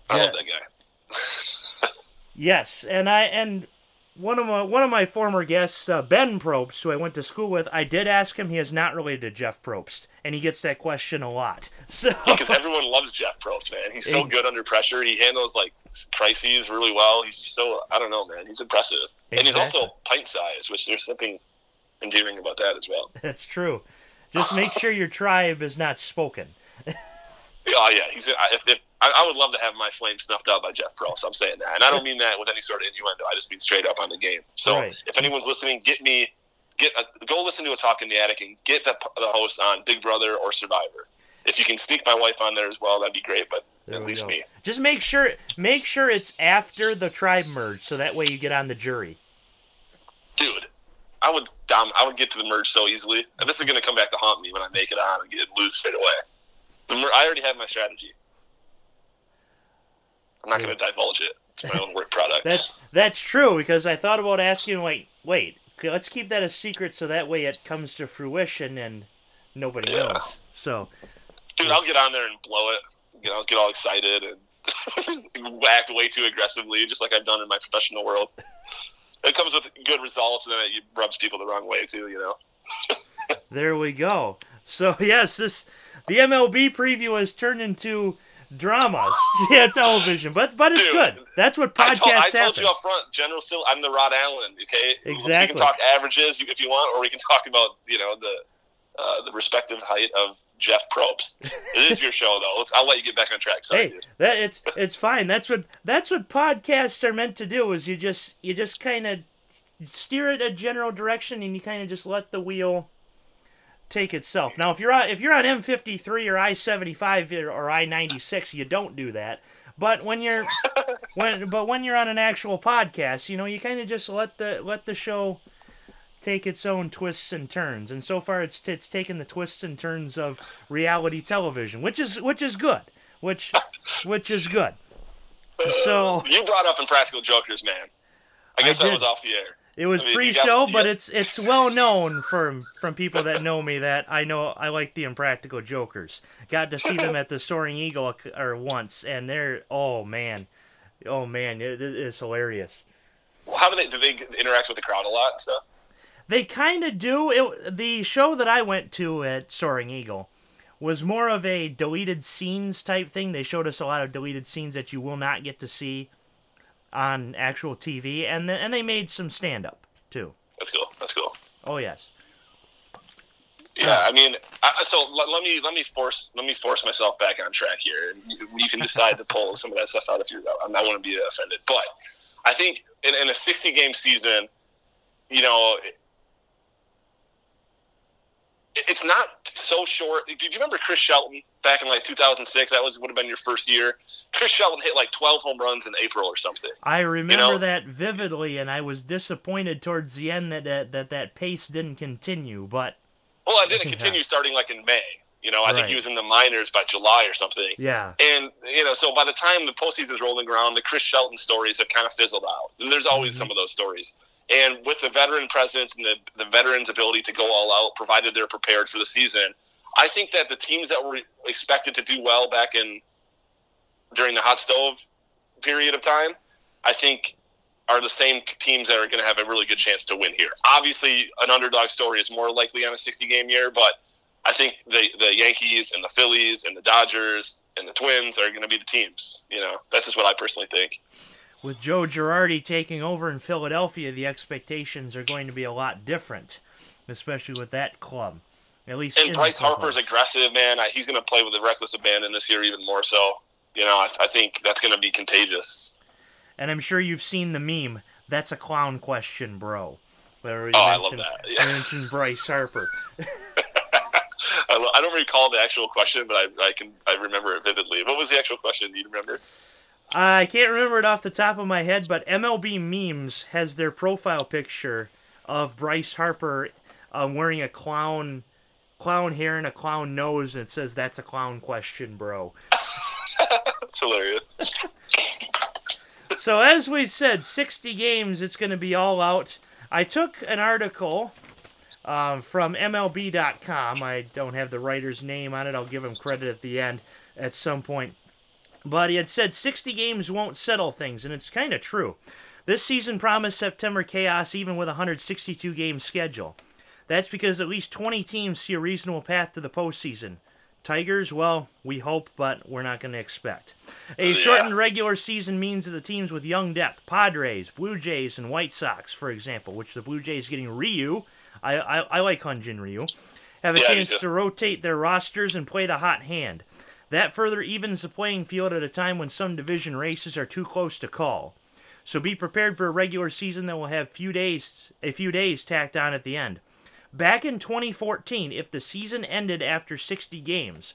I love that guy. yes, and I and one of my one of my former guests, uh, Ben Probst, who I went to school with, I did ask him. He is not related to Jeff Probst, and he gets that question a lot. So because everyone loves Jeff Probst, man. He's so good under pressure. He handles like crises really well. He's so I don't know, man. He's impressive, exactly. and he's also pint sized, which there's something endearing about that as well. That's true. Just make sure your tribe is not spoken. Oh yeah, he's. If, if, I, would love to have my flame snuffed out by Jeff Probst. I'm saying that, and I don't mean that with any sort of innuendo. I just mean straight up on the game. So right. if anyone's listening, get me, get a, go listen to a talk in the attic and get the the host on Big Brother or Survivor. If you can sneak my wife on there as well, that'd be great. But there at least go. me. Just make sure make sure it's after the tribe merge, so that way you get on the jury. Dude, I would dom- I would get to the merge so easily. This is going to come back to haunt me when I make it on and get lose straight away. I already have my strategy. I'm not going to divulge it. It's my own work product. that's that's true because I thought about asking. Wait, wait. Let's keep that a secret so that way it comes to fruition and nobody yeah. knows. So, dude, I'll get on there and blow it. You know, get all excited and act way too aggressively, just like I've done in my professional world it comes with good results, and then it rubs people the wrong way too. You know. there we go. So yes, this the MLB preview has turned into dramas. yeah, television, but but it's Dude, good. That's what podcasts I told, I told you up front, General Sil. I'm the Rod Allen. Okay, exactly. We can talk averages if you want, or we can talk about you know the uh, the respective height of Jeff Probst. It is your show, though. Let's, I'll let you get back on track. Sorry, hey, dude. that it's it's fine. That's what that's what podcasts are meant to do. Is you just you just kind of steer it a general direction, and you kind of just let the wheel take itself. Now, if you're on if you're on M53 or I-75 or I-96, you don't do that. But when you're when but when you're on an actual podcast, you know, you kind of just let the let the show take its own twists and turns. And so far, it's it's taken the twists and turns of reality television, which is which is good, which which is good. So you brought up Impractical Jokers, man. I guess I that was off the air. It was I mean, pre-show, got, but it's it's well known from from people that know me that I know I like the Impractical Jokers. Got to see them at the Soaring Eagle or once, and they're oh man, oh man, it, it is hilarious. Well, how do they do they interact with the crowd a lot and stuff? They kind of do. It, the show that I went to at Soaring Eagle was more of a deleted scenes type thing. They showed us a lot of deleted scenes that you will not get to see on actual TV, and and they made some stand up too. That's cool. That's cool. Oh yes. Yeah, I mean, I, so let, let, me let me force let me force myself back on track here, and you, you can decide to pull some of that stuff out if you're. I, I want to be offended, but I think in, in a 60 game season, you know, it's not so short. Do you remember Chris Shelton back in like 2006? That was would have been your first year. Chris Shelton hit like 12 home runs in April or something. I remember you know? that vividly, and I was disappointed towards the end that that that, that pace didn't continue. But well, it didn't continue starting like in May. You know, I right. think he was in the minors by July or something. Yeah. And you know, so by the time the postseason's rolling around, the Chris Shelton stories have kind of fizzled out, and there's always mm-hmm. some of those stories. And with the veteran presence and the, the veterans' ability to go all out, provided they're prepared for the season, I think that the teams that were expected to do well back in during the hot stove period of time, I think are the same teams that are going to have a really good chance to win here. Obviously, an underdog story is more likely on a 60 game year, but I think the the Yankees and the Phillies and the Dodgers and the Twins are going to be the teams. You know, that's just what I personally think. With Joe Girardi taking over in Philadelphia, the expectations are going to be a lot different, especially with that club. At least, and Bryce Harper's aggressive, man. He's going to play with a reckless abandon this year, even more so. You know, I, I think that's going to be contagious. And I'm sure you've seen the meme. That's a clown question, bro. Where oh, I love that. Yeah. mentioned Bryce Harper. I don't recall the actual question, but I, I can I remember it vividly. What was the actual question? Do you remember? I can't remember it off the top of my head, but MLB Memes has their profile picture of Bryce Harper um, wearing a clown clown hair and a clown nose, and it says, "That's a clown question, bro." It's hilarious. so as we said, 60 games. It's going to be all out. I took an article um, from MLB.com. I don't have the writer's name on it. I'll give him credit at the end at some point. But he had said 60 games won't settle things, and it's kind of true. This season promised September chaos even with a 162 game schedule. That's because at least 20 teams see a reasonable path to the postseason. Tigers, well, we hope, but we're not going to expect. A shortened regular season means that the teams with young depth, Padres, Blue Jays, and White Sox, for example, which the Blue Jays getting Ryu, I, I, I like Hyun-Jin Ryu, have a yeah, chance to rotate their rosters and play the hot hand. That further evens the playing field at a time when some division races are too close to call. So be prepared for a regular season that will have few days, a few days tacked on at the end. Back in 2014, if the season ended after 60 games,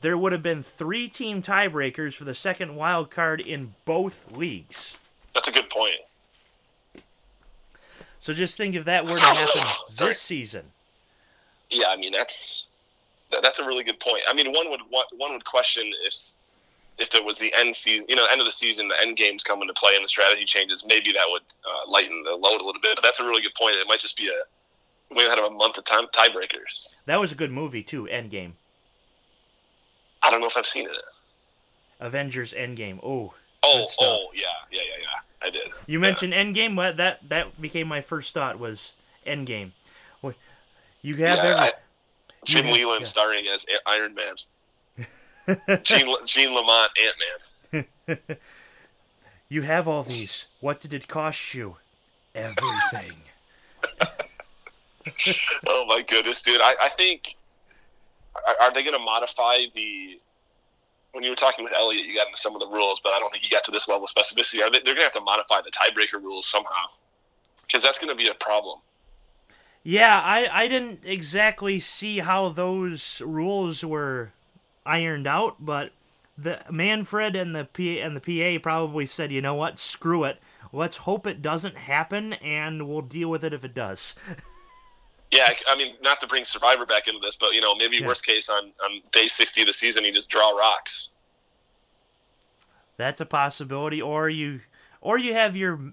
there would have been three team tiebreakers for the second wild card in both leagues. That's a good point. So just think if that were to happen this season. Yeah, I mean that's that's a really good point. I mean, one would one would question if if it was the end season, you know, end of the season, the end games come into play and the strategy changes, maybe that would uh, lighten the load a little bit. But that's a really good point. It might just be a we had of a month of time tiebreakers. That was a good movie too. Endgame. I don't know if I've seen it. Avengers Endgame. Oh. Oh, oh, yeah, yeah, yeah, yeah. I did. You yeah. mentioned Endgame. What that that became my first thought was Endgame. You have yeah, every, I, Jim you Leyland yeah. starring as Iron Man. Gene, Gene Lamont Ant Man. you have all these. What did it cost you? Everything. oh my goodness, dude! I, I think are, are they going to modify the? When you were talking with Elliot, you got into some of the rules, but I don't think you got to this level of specificity. Are they, they're going to have to modify the tiebreaker rules somehow, because that's going to be a problem. Yeah, I, I didn't exactly see how those rules were ironed out, but the Manfred and the PA and the PA probably said, you know what, screw it. Let's hope it doesn't happen, and we'll deal with it if it does. Yeah, I mean, not to bring Survivor back into this, but you know, maybe yeah. worst case on on day sixty of the season, you just draw rocks. That's a possibility, or you, or you have your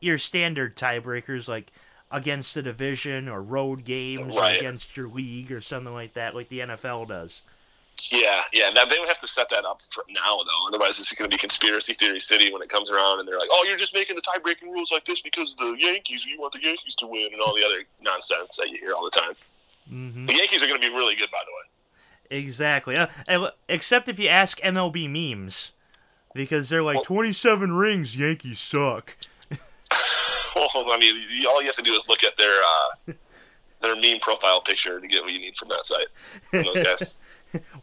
your standard tiebreakers like against a division or road games right. against your league or something like that, like the NFL does. Yeah, yeah. Now they would have to set that up for now, though. Otherwise, it's going to be conspiracy theory city when it comes around, and they're like, "Oh, you're just making the tie-breaking rules like this because the Yankees. You want the Yankees to win, and all the other nonsense that you hear all the time." Mm-hmm. The Yankees are going to be really good, by the way. Exactly. Uh, except if you ask MLB memes, because they're like, well, 27 rings, Yankees suck. well, I mean, all you have to do is look at their uh, their meme profile picture to get what you need from that site. From those guys.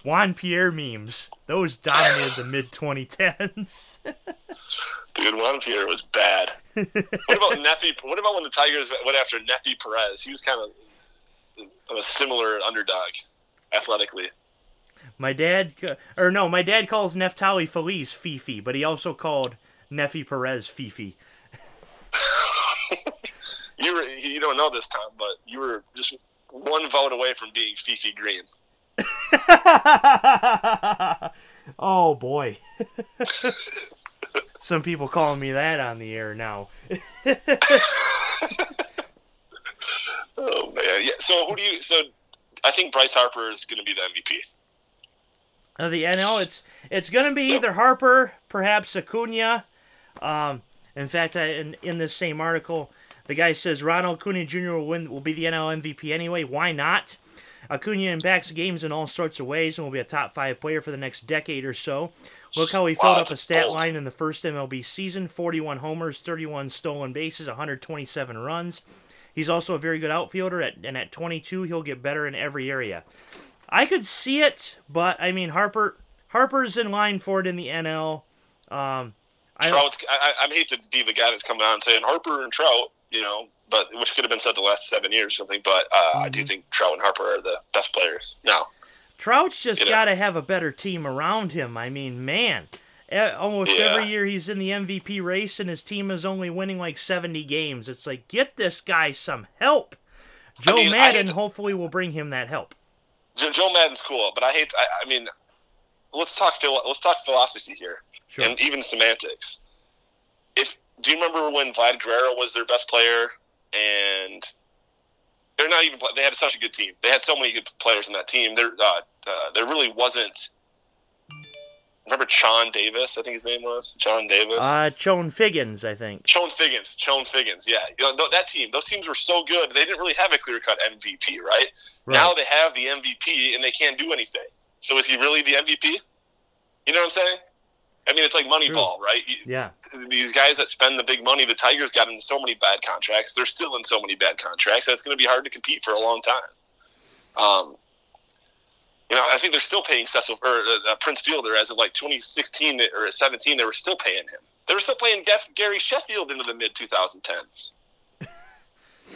Juan Pierre memes. Those dominated the mid 2010s. Dude, Juan Pierre was bad. What about Neifi? What about when the Tigers went after Neifi Perez? He was kind of a similar underdog athletically. My dad, or no, my dad calls Neftali Feliz Fifi, but he also called Neifi Perez Fifi. you were, you don't know this, time, but you were just one vote away from being Fifi Green. oh boy. Some people calling me that on the air now. Oh man, yeah. So who do you? So I think Bryce Harper is going to be the MVP. Of the NL, it's it's going to be either Harper, perhaps Acuna. Um, in fact, I, in in this same article, the guy says Ronald Acuna Jr. will win will be the NL MVP anyway. Why not? Acuna impacts games in all sorts of ways and will be a top five player for the next decade or so. Look how he filled up a stat line in the first MLB season 41 homers, 31 stolen bases, 127 runs. He's also a very good outfielder, at, and at 22, he'll get better in every area. I could see it, but I mean, Harper Harper's in line for it in the NL. Um, I, Trout. I, I I hate to be the guy that's coming out and saying Harper and Trout, you know, but which could have been said the last seven years or something. But uh, I Mm-hmm. do think Trout and Harper are the best players now. Trout's just You know. got to have a better team around him. I mean, man, almost Yeah. every year he's in the MVP race and his team is only winning like 70 games. It's like, get this guy some help. Joe mean, Maddon hate- hopefully will bring him that help. Joe, Joe Maddon's cool, but I hate. I, I mean, let's talk. Let's talk philosophy here, Sure. and even semantics. If do you remember when Vlad Guerrero was their best player, and they're not even. They had such a good team. They had so many good players in that team. There, uh, uh, there really wasn't. Remember Sean Davis? I think his name was John Davis. Uh, Chone Figgins, I think. Chone Figgins, Chone Figgins, yeah. You know, th- that team, those teams were so good. They didn't really have a clear cut MVP, right? Right. Now they have the MVP and they can't do anything. So is he really the MVP? You know what I'm saying? I mean, it's like Moneyball, right? Yeah. These guys that spend the big money, the Tigers got into so many bad contracts. They're still in so many bad contracts. That's going to be hard to compete for a long time. Um, you know, I think they're still paying Cecil or uh, uh, Prince Fielder as of like 2016 or 17. They were still paying him. They were still paying Gaff- Gary Sheffield into the mid 2010s.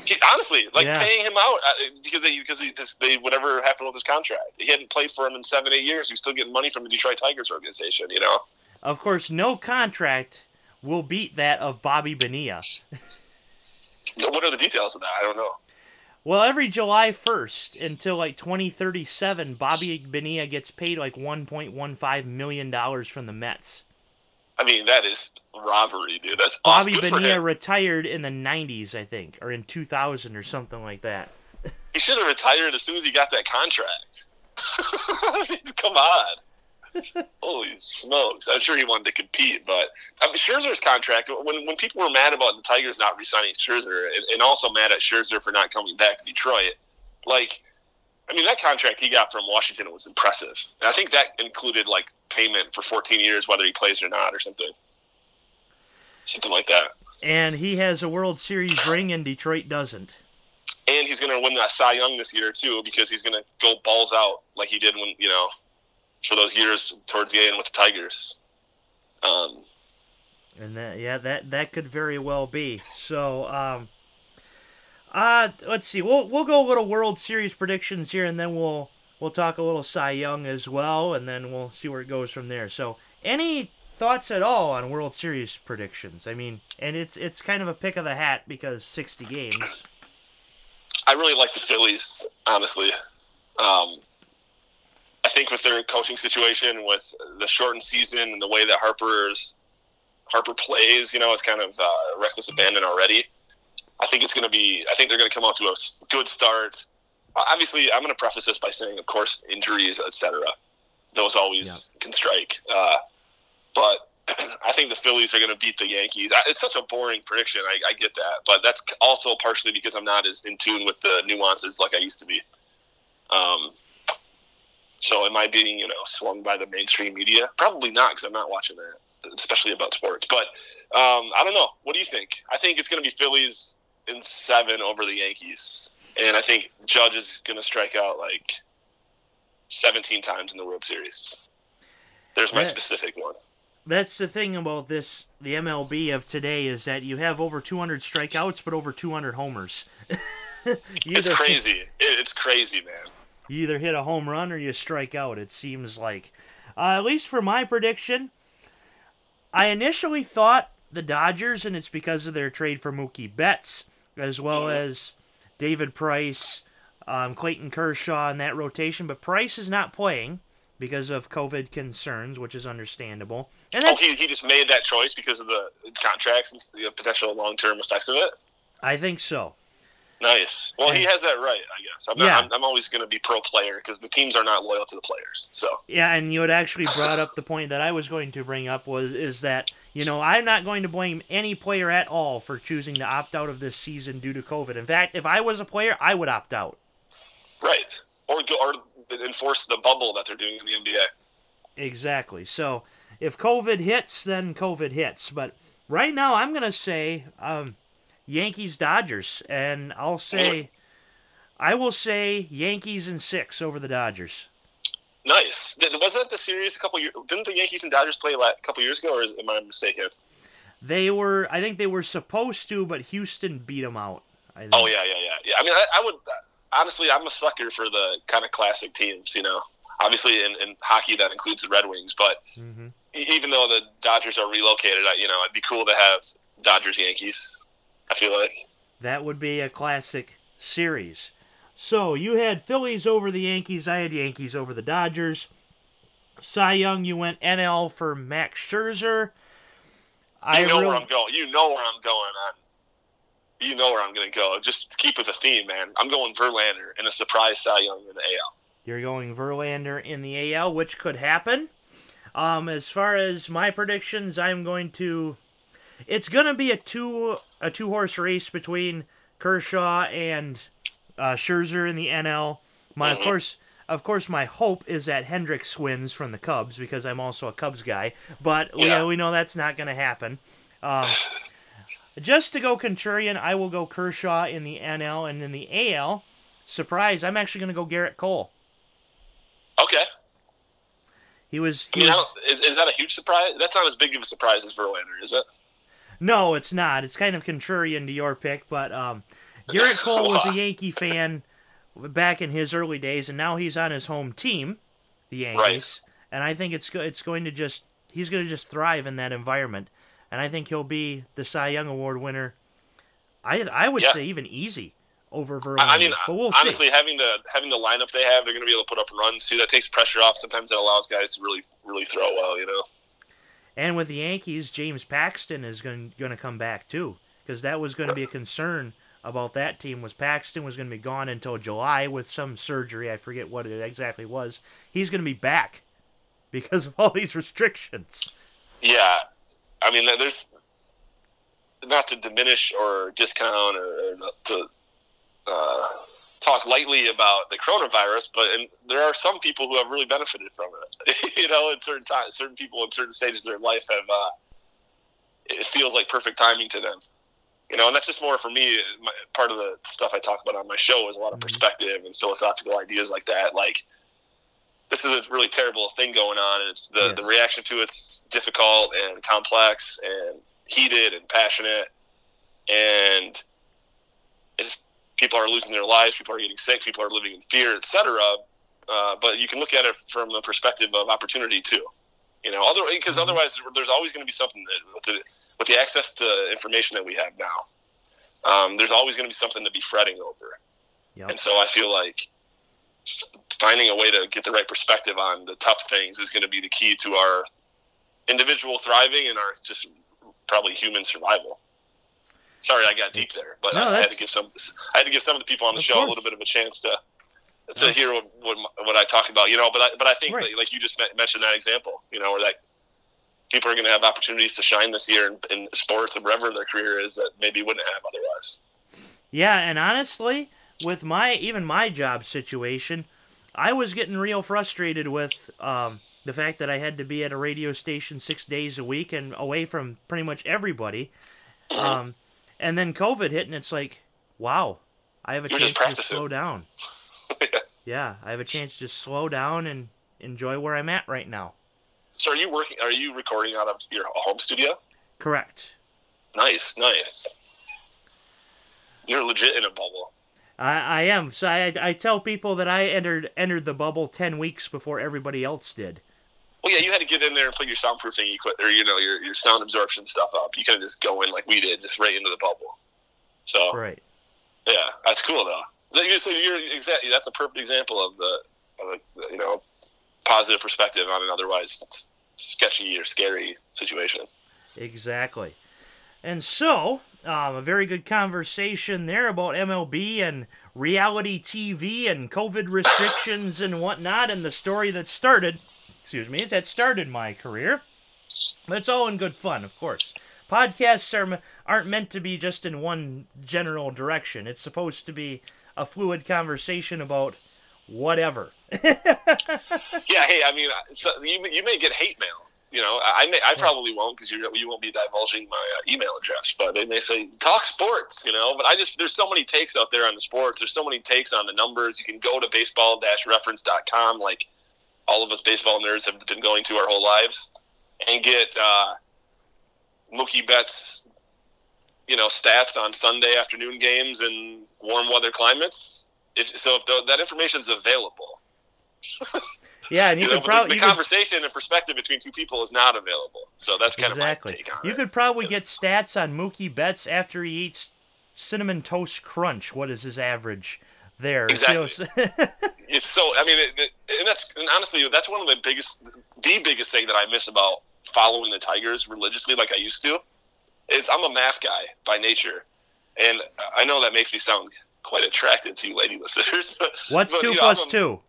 He, honestly, like Yeah. paying him out uh, because they because he, this, they whatever happened with his contract. He hadn't played for him in seven eight years. He was still getting money from the Detroit Tigers organization. You know. Of course, no contract will beat that of Bobby Bonilla. What are the details of that? I don't know. Well, every July 1st until like 2037, Bobby Bonilla gets paid like 1.15 million dollars from the Mets. I mean, that is robbery, dude. That's Bobby awesome. Bonilla retired in the 90s, I think, or in 2000 or something like that. He should have retired as soon as he got that contract. I mean, come on. Holy smokes! I'm sure he wanted to compete, but I mean, Scherzer's contract. When when people were mad about the Tigers not re-signing Scherzer, and, and also mad at Scherzer for not coming back to Detroit, like, I mean, that contract he got from Washington was impressive. And I think that included like payment for 14 years, whether he plays or not, or something, something like that. And he has a World Series ring and Detroit doesn't. and he's going to win that Cy Young this year too because he's going to go balls out like he did when you know for those years towards the end with the Tigers. Um, And that yeah, that that could very well be. So, um uh let's see. We'll we'll go a little World Series predictions here and then we'll we'll talk a little Cy Young as well and then we'll see where it goes from there. So, any thoughts at all on World Series predictions? I mean, and it's it's kind of a pick of the hat because 60 games. I really like the Phillies, honestly. Um, I think with their coaching situation, with the shortened season, and the way that Harper's Harper plays, you know, it's kind of uh, reckless abandon already. I think it's going to be. I think they're going to come out to a good start. Obviously, I'm going to preface this by saying, of course, injuries, etc. Those always can strike. Uh, but I think the Phillies are going to beat the Yankees. I- It's such a boring prediction. I, I get that, but that's also partially because I'm not as in tune with the nuances like I used to be. Um, so am I being, you know, swung by the mainstream media? Probably not, because I'm not watching that, especially about sports. But um, I don't know. What do you think? I think it's going to be Phillies in seven over the Yankees, and I think Judge is going to strike out like 17 times in the World Series. There's my Yeah. specific one. That's the thing about this the MLB of today is that you have over 200 strikeouts but over 200 homers. It's crazy. It, it's crazy, man. You either hit a home run or you strike out, it seems like. Uh, at least for my prediction, I initially thought the Dodgers, and it's because of their trade for Mookie Betts, as well as David Price, um, Clayton Kershaw in that rotation. But Price is not playing because of COVID concerns, which is understandable. And Oh, he, he just made that choice because of the contracts and the potential long term effects of it. I think so. Nice. Well, he has that right, I guess. I'm, not, Yeah. I'm, I'm always going to be pro player because the teams are not loyal to the players. So Yeah, and you had actually brought up the point that I was going to bring up was is that you know I'm not going to blame any player at all for choosing to opt out of this season due to COVID. In fact, if I was a player, I would opt out. right, or go or enforce the bubble that they're doing in the NBA. Exactly. So if COVID hits, then COVID hits. But right now, I'm gonna say um, Yankees Dodgers, and I'll say I will say Yankees in six over the Dodgers. Nice. Wasn't that the series a couple years? Didn't the Yankees and Dodgers play a couple years ago, or is, am I mistaken? They were, I think they were supposed to, but Houston beat them out. Oh yeah, yeah, yeah, yeah. I mean, I, I would honestly, I'm a sucker for the kind of classic teams. You know, obviously in, in hockey that includes the Red Wings, but hmm e- even though the Dodgers are relocated, I, you know, it'd be cool to have Dodgers Yankees. I feel like. That would be a classic series. So you had Phillies over the Yankees. I had Yankees over the Dodgers. Cy Young, you went NL for Max Scherzer. I You know really, where I'm going. You know where I'm going on. You know where I'm going to go. Just keep with the theme, man. I'm going Verlander and a surprise Cy Young in the AL. You're going Verlander in the AL, which could happen. Um, as far as my predictions, I'm going to. It's gonna be a two a two horse race between Kershaw and uh, Scherzer in the NL. My of Mhm. course, of course, my hope is that Hendricks wins from the Cubs because I'm also a Cubs guy. But we, Yeah. we know that's not gonna happen. Um, just to go contrarian, I will go Kershaw in the NL and in the AL. Surprise! I'm actually gonna go Gerrit Cole. Okay. He was. I He mean, was is, is that a huge surprise? That's not as big of a surprise as Verlander, is it? No, it's not. It's kind of contrarian to your pick, but um, Gerrit Cole was a Yankee fan back in his early days, and now he's on his home team, the Yankees. And I think it's it's going to just he's going to just thrive in that environment, and I think he'll be the Cy Young Award winner. I I would Yeah. say even easy over Verlander. I mean, we'll see. honestly, having the having the lineup they have, they're going to be able to put up runs too. That takes pressure off. Sometimes it allows guys to really, really throw well. You know. And with the Yankees, James Paxton is going going to come back too, because that was going to be a concern about that team. Was Paxton was going to be gone until July with some surgery? I forget what it exactly was. He's going to be back because of all these restrictions. Yeah, I mean, there's not to diminish or discount or, or to uh, talk lightly about the coronavirus, but and there are some people who have really benefited from it. you know, in certain times, certain people in certain stages of their life have. Uh, it feels like perfect timing to them. You know, and that's just more for me. My, part of the stuff I talk about on my show is a lot of Mhm. perspective and philosophical ideas like that. Like, this is a really terrible thing going on, and it's the, the reaction to it's difficult and complex and heated and passionate, and it's people are losing their lives, people are getting sick, people are living in fear, etc. Uh, but you can look at it from the perspective of opportunity too. You know, other because Mhm. otherwise there's always going to be something that with the with the access to information that we have now, um, there's always going to be something to be fretting over. Yep. And so I feel like finding a way to get the right perspective on the tough things is going to be the key to our individual thriving and our just probably human survival. Sorry, I got deep there, but No, I had to give some. I had to give some of the people on the show course. a little bit of a chance to to Yeah. hear what, what what I talk about. You know, but I, but I think Right. that, like you just mentioned that example. You know, where that people are going to have opportunities to shine this year in, in sports and wherever their career is that maybe wouldn't have otherwise. Yeah, and honestly, with my even my job situation, I was getting real frustrated with um, the fact that I had to be at a radio station six days a week and away from pretty much everybody. Um, and then COVID hit, and it's like, wow, I have a You're chance to slow down. yeah, I have a chance to slow down and enjoy where I'm at right now. So are you working? Are you recording out of your home studio? Correct. Nice, nice. You're legit in a bubble. I, I am. So I, I tell people that I entered entered the bubble ten weeks before everybody else did. Well, yeah, you had to get in there and put your soundproofing equipment or you know your, your sound absorption stuff up. You couldn't just go in like we did, just right into the bubble. So Right. yeah, that's cool though. You- So you're exactly that's a perfect example of the, of a, you know positive perspective on an otherwise sketchy or scary situation. Exactly. And so, um, a very good conversation there about MLB and reality TV and COVID restrictions and whatnot, and the story that started, excuse me, that started my career. But it's all in good fun, of course. Podcasts are, aren't meant to be just in one general direction. It's supposed to be a fluid conversation about whatever. yeah, hey, I mean, so you, you may get hate mail. You know, I may, I probably won't because you you won't be divulging my uh, email address. But they may say talk sports. You know, but I just there's so many takes out there on the sports. There's so many takes on the numbers. You can go to baseball-reference.com, like all of us baseball nerds have been going to our whole lives, and get uh, Mookie Betts, you know, stats on Sunday afternoon games in warm weather climates. If, so, if the, that information is available. Yeah, and you, You could probably the, the could- conversation and perspective between two people is not available. So that's kind exactly. of my take on You it. could probably get stats on Mookie Betts after he eats cinnamon toast crunch. What is his average there? Exactly. It's so. I mean, it, it, and that's and honestly, that's one of the biggest, the biggest thing that I miss about following the Tigers religiously, like I used to. Is I'm a math guy by nature, and I know that makes me sound quite attracted to you, lady listeners. But What's but, two know, plus a- two?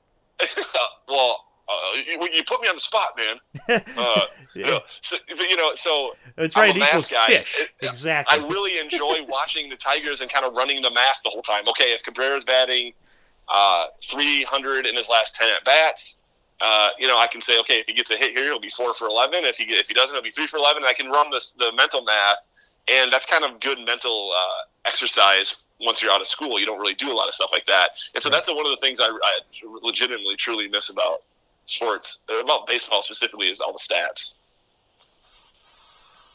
well, uh, you, you put me on the spot, man. Uh, you know, so, but, you know, so That's I'm right. a math guy. fish. It- exactly. I really enjoy watching the Tigers and kind of running the math the whole time. Okay, if Cabrera's batting uh, 300 in his last 10 at bats, uh, you know, I can say, okay, if he gets a hit here, he'll be four for 11. If he if he doesn't, he'll be three for 11. I can run this the mental math, and that's kind of good mental uh, exercise. Once you're out of school, you don't really do a lot of stuff like that, and so Right. that's one of the things I, I legitimately, truly miss about sports, about baseball specifically, is all the stats.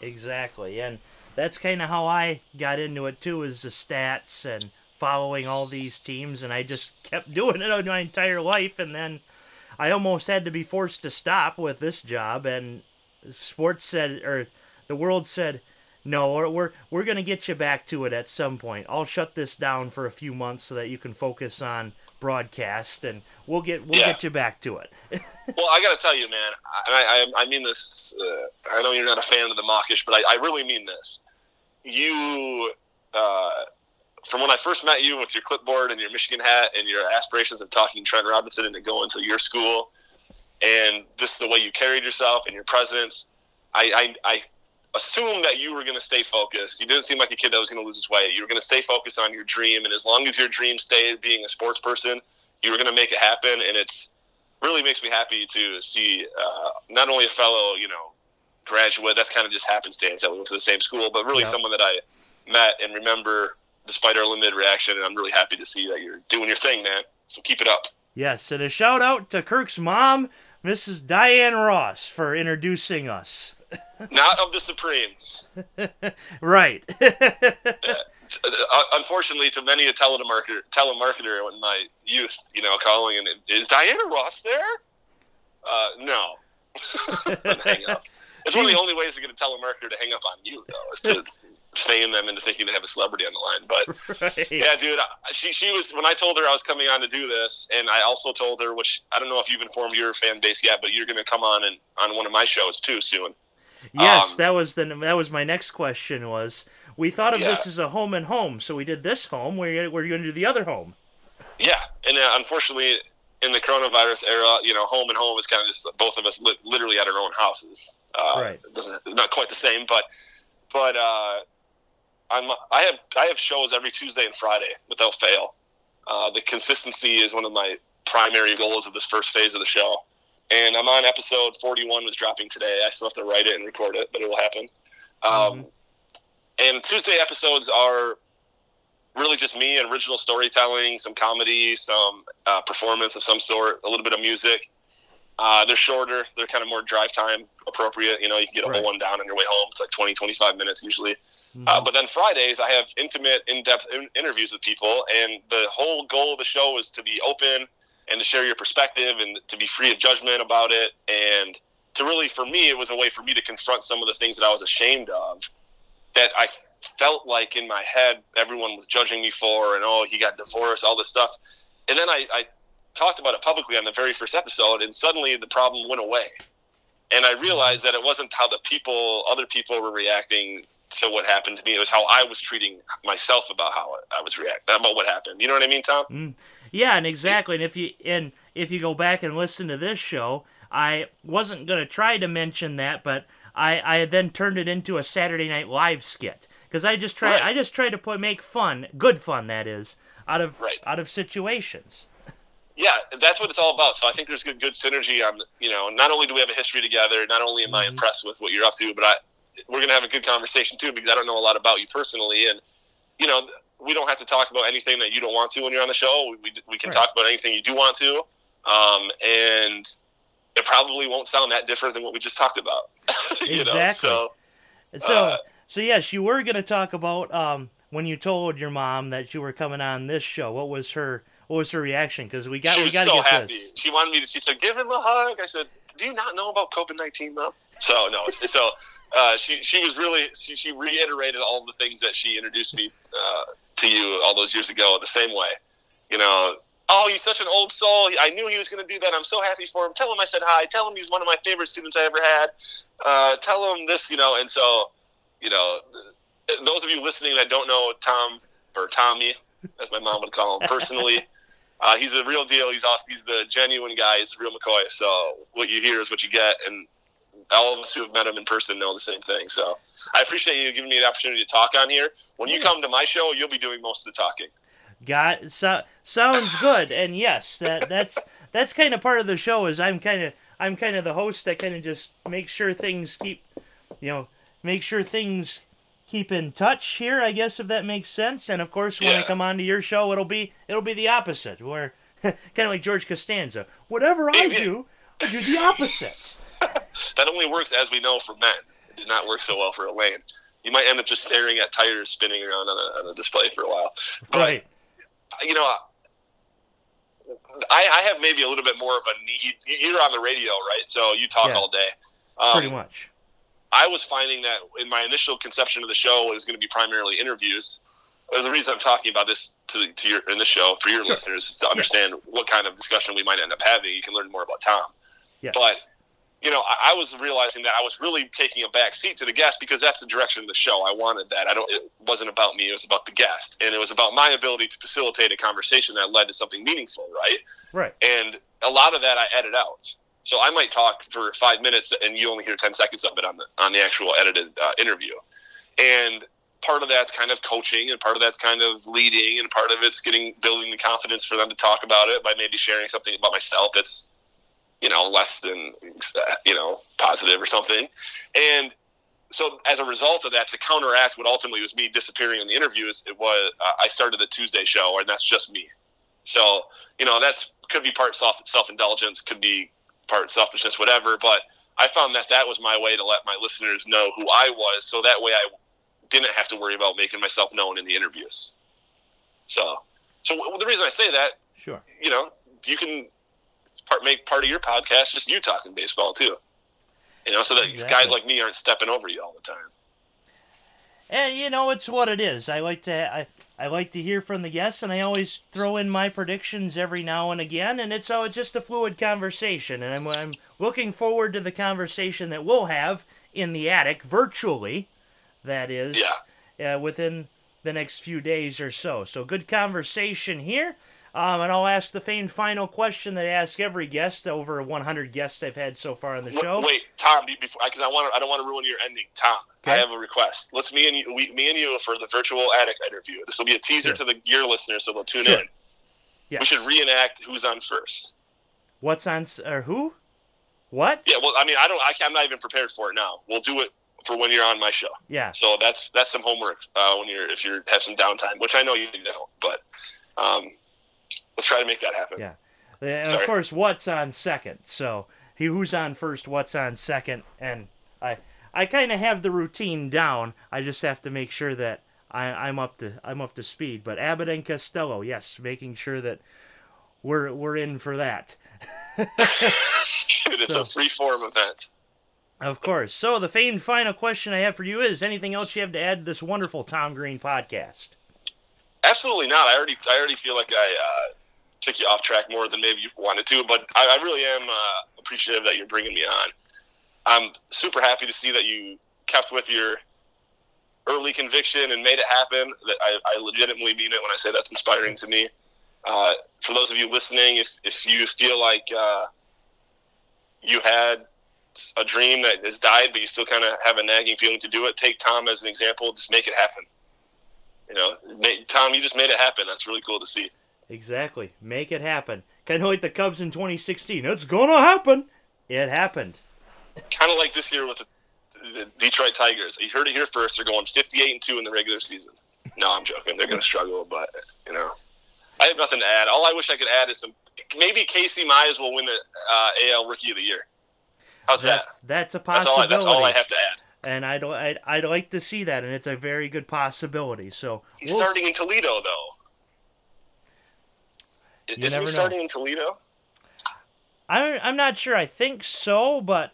Exactly, and that's kind of how I got into it too, is the stats and following all these teams, and I just kept doing it my entire life, and then I almost had to be forced to stop with this job, and sports said, or the world said, no, we're we're, we're gonna get you back to it at some point. I'll shut this down for a few months so that you can focus on broadcast, and we'll get we'll Yeah. get you back to it. Well, I got to tell you, man, I, I, I mean this. Uh, I know you're not a fan of the mockish, but I, I really mean this. You, uh, from when I first met you with your clipboard and your Michigan hat and your aspirations of talking Trent Robinson into going to your school, and this is the way you carried yourself and your presence, I, I, I assumed that you were going to stay focused. You didn't seem like a kid that was going to lose his way. You were going to stay focused on your dream, and as long as your dream stayed being a sports person, you were going to make it happen. And it's really makes me happy to see uh, not only a fellow, you know, graduate. That's kind of just happenstance that we went to the same school, but really Yeah. someone that I met and remember despite our limited reaction. And I'm really happy to see that you're doing your thing, man. So keep it up. Yes, and a shout out to Kirk's mom, Mrs. Diane Ross, for introducing us. Not of the Supremes. Right. Uh, unfortunately, to many a telemarketer, telemarketer in my youth, you know, calling and is Diana Ross there? Uh, no. Hang up. It's one of the only ways to get a telemarketer to hang up on you, though, is to feign them into thinking they have a celebrity on the line. But right. yeah, dude, I- she she was when I told her I was coming on to do this, and I also told her, which I don't know if you've informed your fan base yet, but you're going to come on and on one of my shows too soon. Yes, Um, that was the that was my next question. Was we thought of this as a home and home, so we did this home. We're we're going to do the other home. Yeah, and uh, unfortunately, in the coronavirus era, you know, home and home is kind of just both of us li- literally at our own houses. Uh, Right. Doesn't not quite the same, but but uh, I'm I have I have shows every Tuesday and Friday without fail. Uh, the consistency is one of my primary goals of this first phase of the show, and I'm on episode 41, was dropping today. I still have to write it and record it, but it will happen. Um, And Tuesday episodes are really just me and original storytelling, some comedy, some uh, performance of some sort, a little bit of music. Uh, they're shorter. They're kind of more drive time appropriate. You know, you can get a Right. whole one down on your way home. It's like 20, 25 minutes usually. Mhm. Uh, but then Fridays, I have intimate, in-depth in- interviews with people, and the whole goal of the show is to be open and to share your perspective and to be free of judgment about it, and to really, for me, it was a way for me to confront some of the things that I was ashamed of, that I felt like in my head everyone was judging me for, and oh, he got divorced, all this stuff, and then I, I talked about it publicly on the very first episode, and suddenly the problem went away, and I realized that it wasn't how the people, other people, were reacting to what happened to me. It was how I was treating myself about how I was reacting about what happened. You know what I mean, Tom? Mm. Yeah, and exactly. And if you and if you go back and listen to this show, I wasn't going to try to mention that, but I I then turned it into a Saturday Night Live skit because I just try right. I just try to put make fun, good fun that is, out of right. out of situations. Yeah, that's what it's all about. So I think there's good good synergy on you know not only do we have a history together, not only am mm-hmm. I impressed with what you're up to, but I we're gonna have a good conversation too because I don't know a lot about you personally, and you know we don't have to talk about anything that you don't want to when you're on the show. We, we, we can right. talk about anything you do want to, um, and it probably won't sound that different than what we just talked about. exactly. Know? So, so, uh, so yes, you were going to talk about um, when you told your mom that you were coming on this show. What was her What was her reaction? Because we got we got to so get happy. this. She wanted me to. She said, "Give him a hug." I said, "Do you not know about COVID nineteen, mom?" So no, so uh, she she was really she, she reiterated all the things that she introduced me uh, to you all those years ago the same way. You know, oh, he's such an old soul. I knew he was going to do that. I'm so happy for him. Tell him I said hi. Tell him he's one of my favorite students I ever had. Uh, tell him this, you know. And so, you know, those of you listening that don't know Tom or Tommy, as my mom would call him personally, uh, he's a real deal. He's off. He's the genuine guy. He's real McCoy. So what you hear is what you get, and all of us who have met him in person know the same thing. So I appreciate you giving me the opportunity to talk on here. When you come to my show, you'll be doing most of the talking. Got so, sounds good, and yes, that that's that's kind of part of the show. Is I'm kind of I'm kind of the host that kind of just make sure things keep, you know, make sure things keep in touch here. I guess if that makes sense. And of course, when yeah. I come onto your show, it'll be it'll be the opposite, where kind of like George Costanza. Whatever I do, I do the opposite. that only works, as we know, for men. It did not work so well for Elaine. You might end up just staring at tires spinning around on a, on a display for a while. But, right you know, I, I have maybe a little bit more of a need. You're on the radio, right? So you talk yeah, all day. Um, pretty much. I was finding that in my initial conception of the show it was going to be primarily interviews. The reason I'm talking about this to, to your in the show for your sure. listeners is to understand yes. what kind of discussion we might end up having. You can learn more about Tom. Yes. But you know, I, I, was realizing that I was really taking a back seat to the guest because that's the direction of the show. I wanted that. I don't. It wasn't about me. It was about the guest, and it was about my ability to facilitate a conversation that led to something meaningful. Right. Right. And a lot of that I edit out. So I might talk for five minutes, and you only hear ten seconds of it on the on the actual edited uh, interview. And part of that's kind of coaching, and part of that's kind of leading, and part of it's getting building the confidence for them to talk about it by maybe sharing something about myself that's you know, less than, you know, positive or something. And so as a result of that, to counteract what ultimately was me disappearing in the interviews, it was uh, I started the Tuesday show, and that's just me. So you know, that's could be part self self indulgence, could be part selfishness, whatever. But I found that that was my way to let my listeners know who I was, so that way I didn't have to worry about making myself known in the interviews. So, so the reason I say that, sure, you know, you can part make part of your podcast just you talking baseball too. You know, so that exactly. guys like me aren't stepping over you all the time. And you know, it's what it is. I like to I, I like to hear from the guests, and I always throw in my predictions every now and again, and it's all just a fluid conversation. And I'm I'm looking forward to the conversation that we'll have in the attic virtually. That is, yeah. Uh, within the next few days or so. So good conversation here. Um, and I'll ask the famed final question that I ask every guest, over 100 guests I've had so far on the show. Wait, Tom, before because I want I don't want to ruin your ending. Tom, okay. I have a request. Let's me and you, we, me and you for the virtual attic interview. This will be a teaser sure. to the your listeners, so they'll tune sure. in. Yes. We should reenact who's on first. What's on or who? What? Yeah, well, I mean, I don't. I, I'm not even prepared for it now. We'll do it for when you're on my show. Yeah. So that's that's some homework uh, when you're if you have some downtime, which I know you don't, but. Um, let's try to make that happen. Yeah, uh, and Sorry. of course, what's on second? So he who's on first, what's on second, and I I kind of have the routine down. I just have to make sure that I, I'm up to I'm up to speed. But Abbott and Costello, yes, making sure that we're we're in for that. it's so, a free form event. Of course. So the famed final question I have for you is: anything else you have to add to this wonderful Tom Green podcast? Absolutely not. I already I already feel like I uh, took you off track more than maybe you wanted to, but I, I really am uh, appreciative that you're bringing me on. I'm super happy to see that you kept with your early conviction and made it happen. That I, I legitimately mean it when I say that's inspiring to me. Uh, for those of you listening, if if you feel like uh, you had a dream that has died, but you still kind of have a nagging feeling to do it, take Tom as an example. Just make it happen. You know, Tom, you just made it happen. That's really cool to see. Exactly. Make it happen. Kind of like the Cubs in 2016. It's gonna happen. It happened. Kind of like this year with the, the Detroit Tigers. You heard it here first. They're going 58 and two in the regular season. No, I'm joking. They're going to struggle, but you know, I have nothing to add. All I wish I could add is some. Maybe Casey Mize will win the uh, AL Rookie of the Year. How's that's, that? That's a That's possibility. all, I, that's all I have to add. And I'd, I'd I'd like to see that, and it's a very good possibility. So He's we'll- starting in Toledo, though. Is he know. starting in Toledo? I'm I'm not sure. I think so, but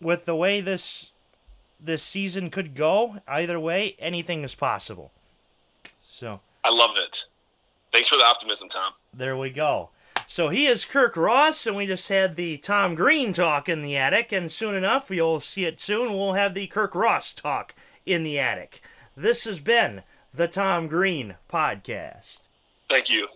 with the way this this season could go, either way, anything is possible. So I love it. Thanks for the optimism, Tom. there we go. So he is Kirk Ross, and we just had the Tom Green talk in the attic, and soon enough, you'll see it soon. We'll have the Kirk Ross talk in the attic. This has been the Tom Green podcast. Thank you.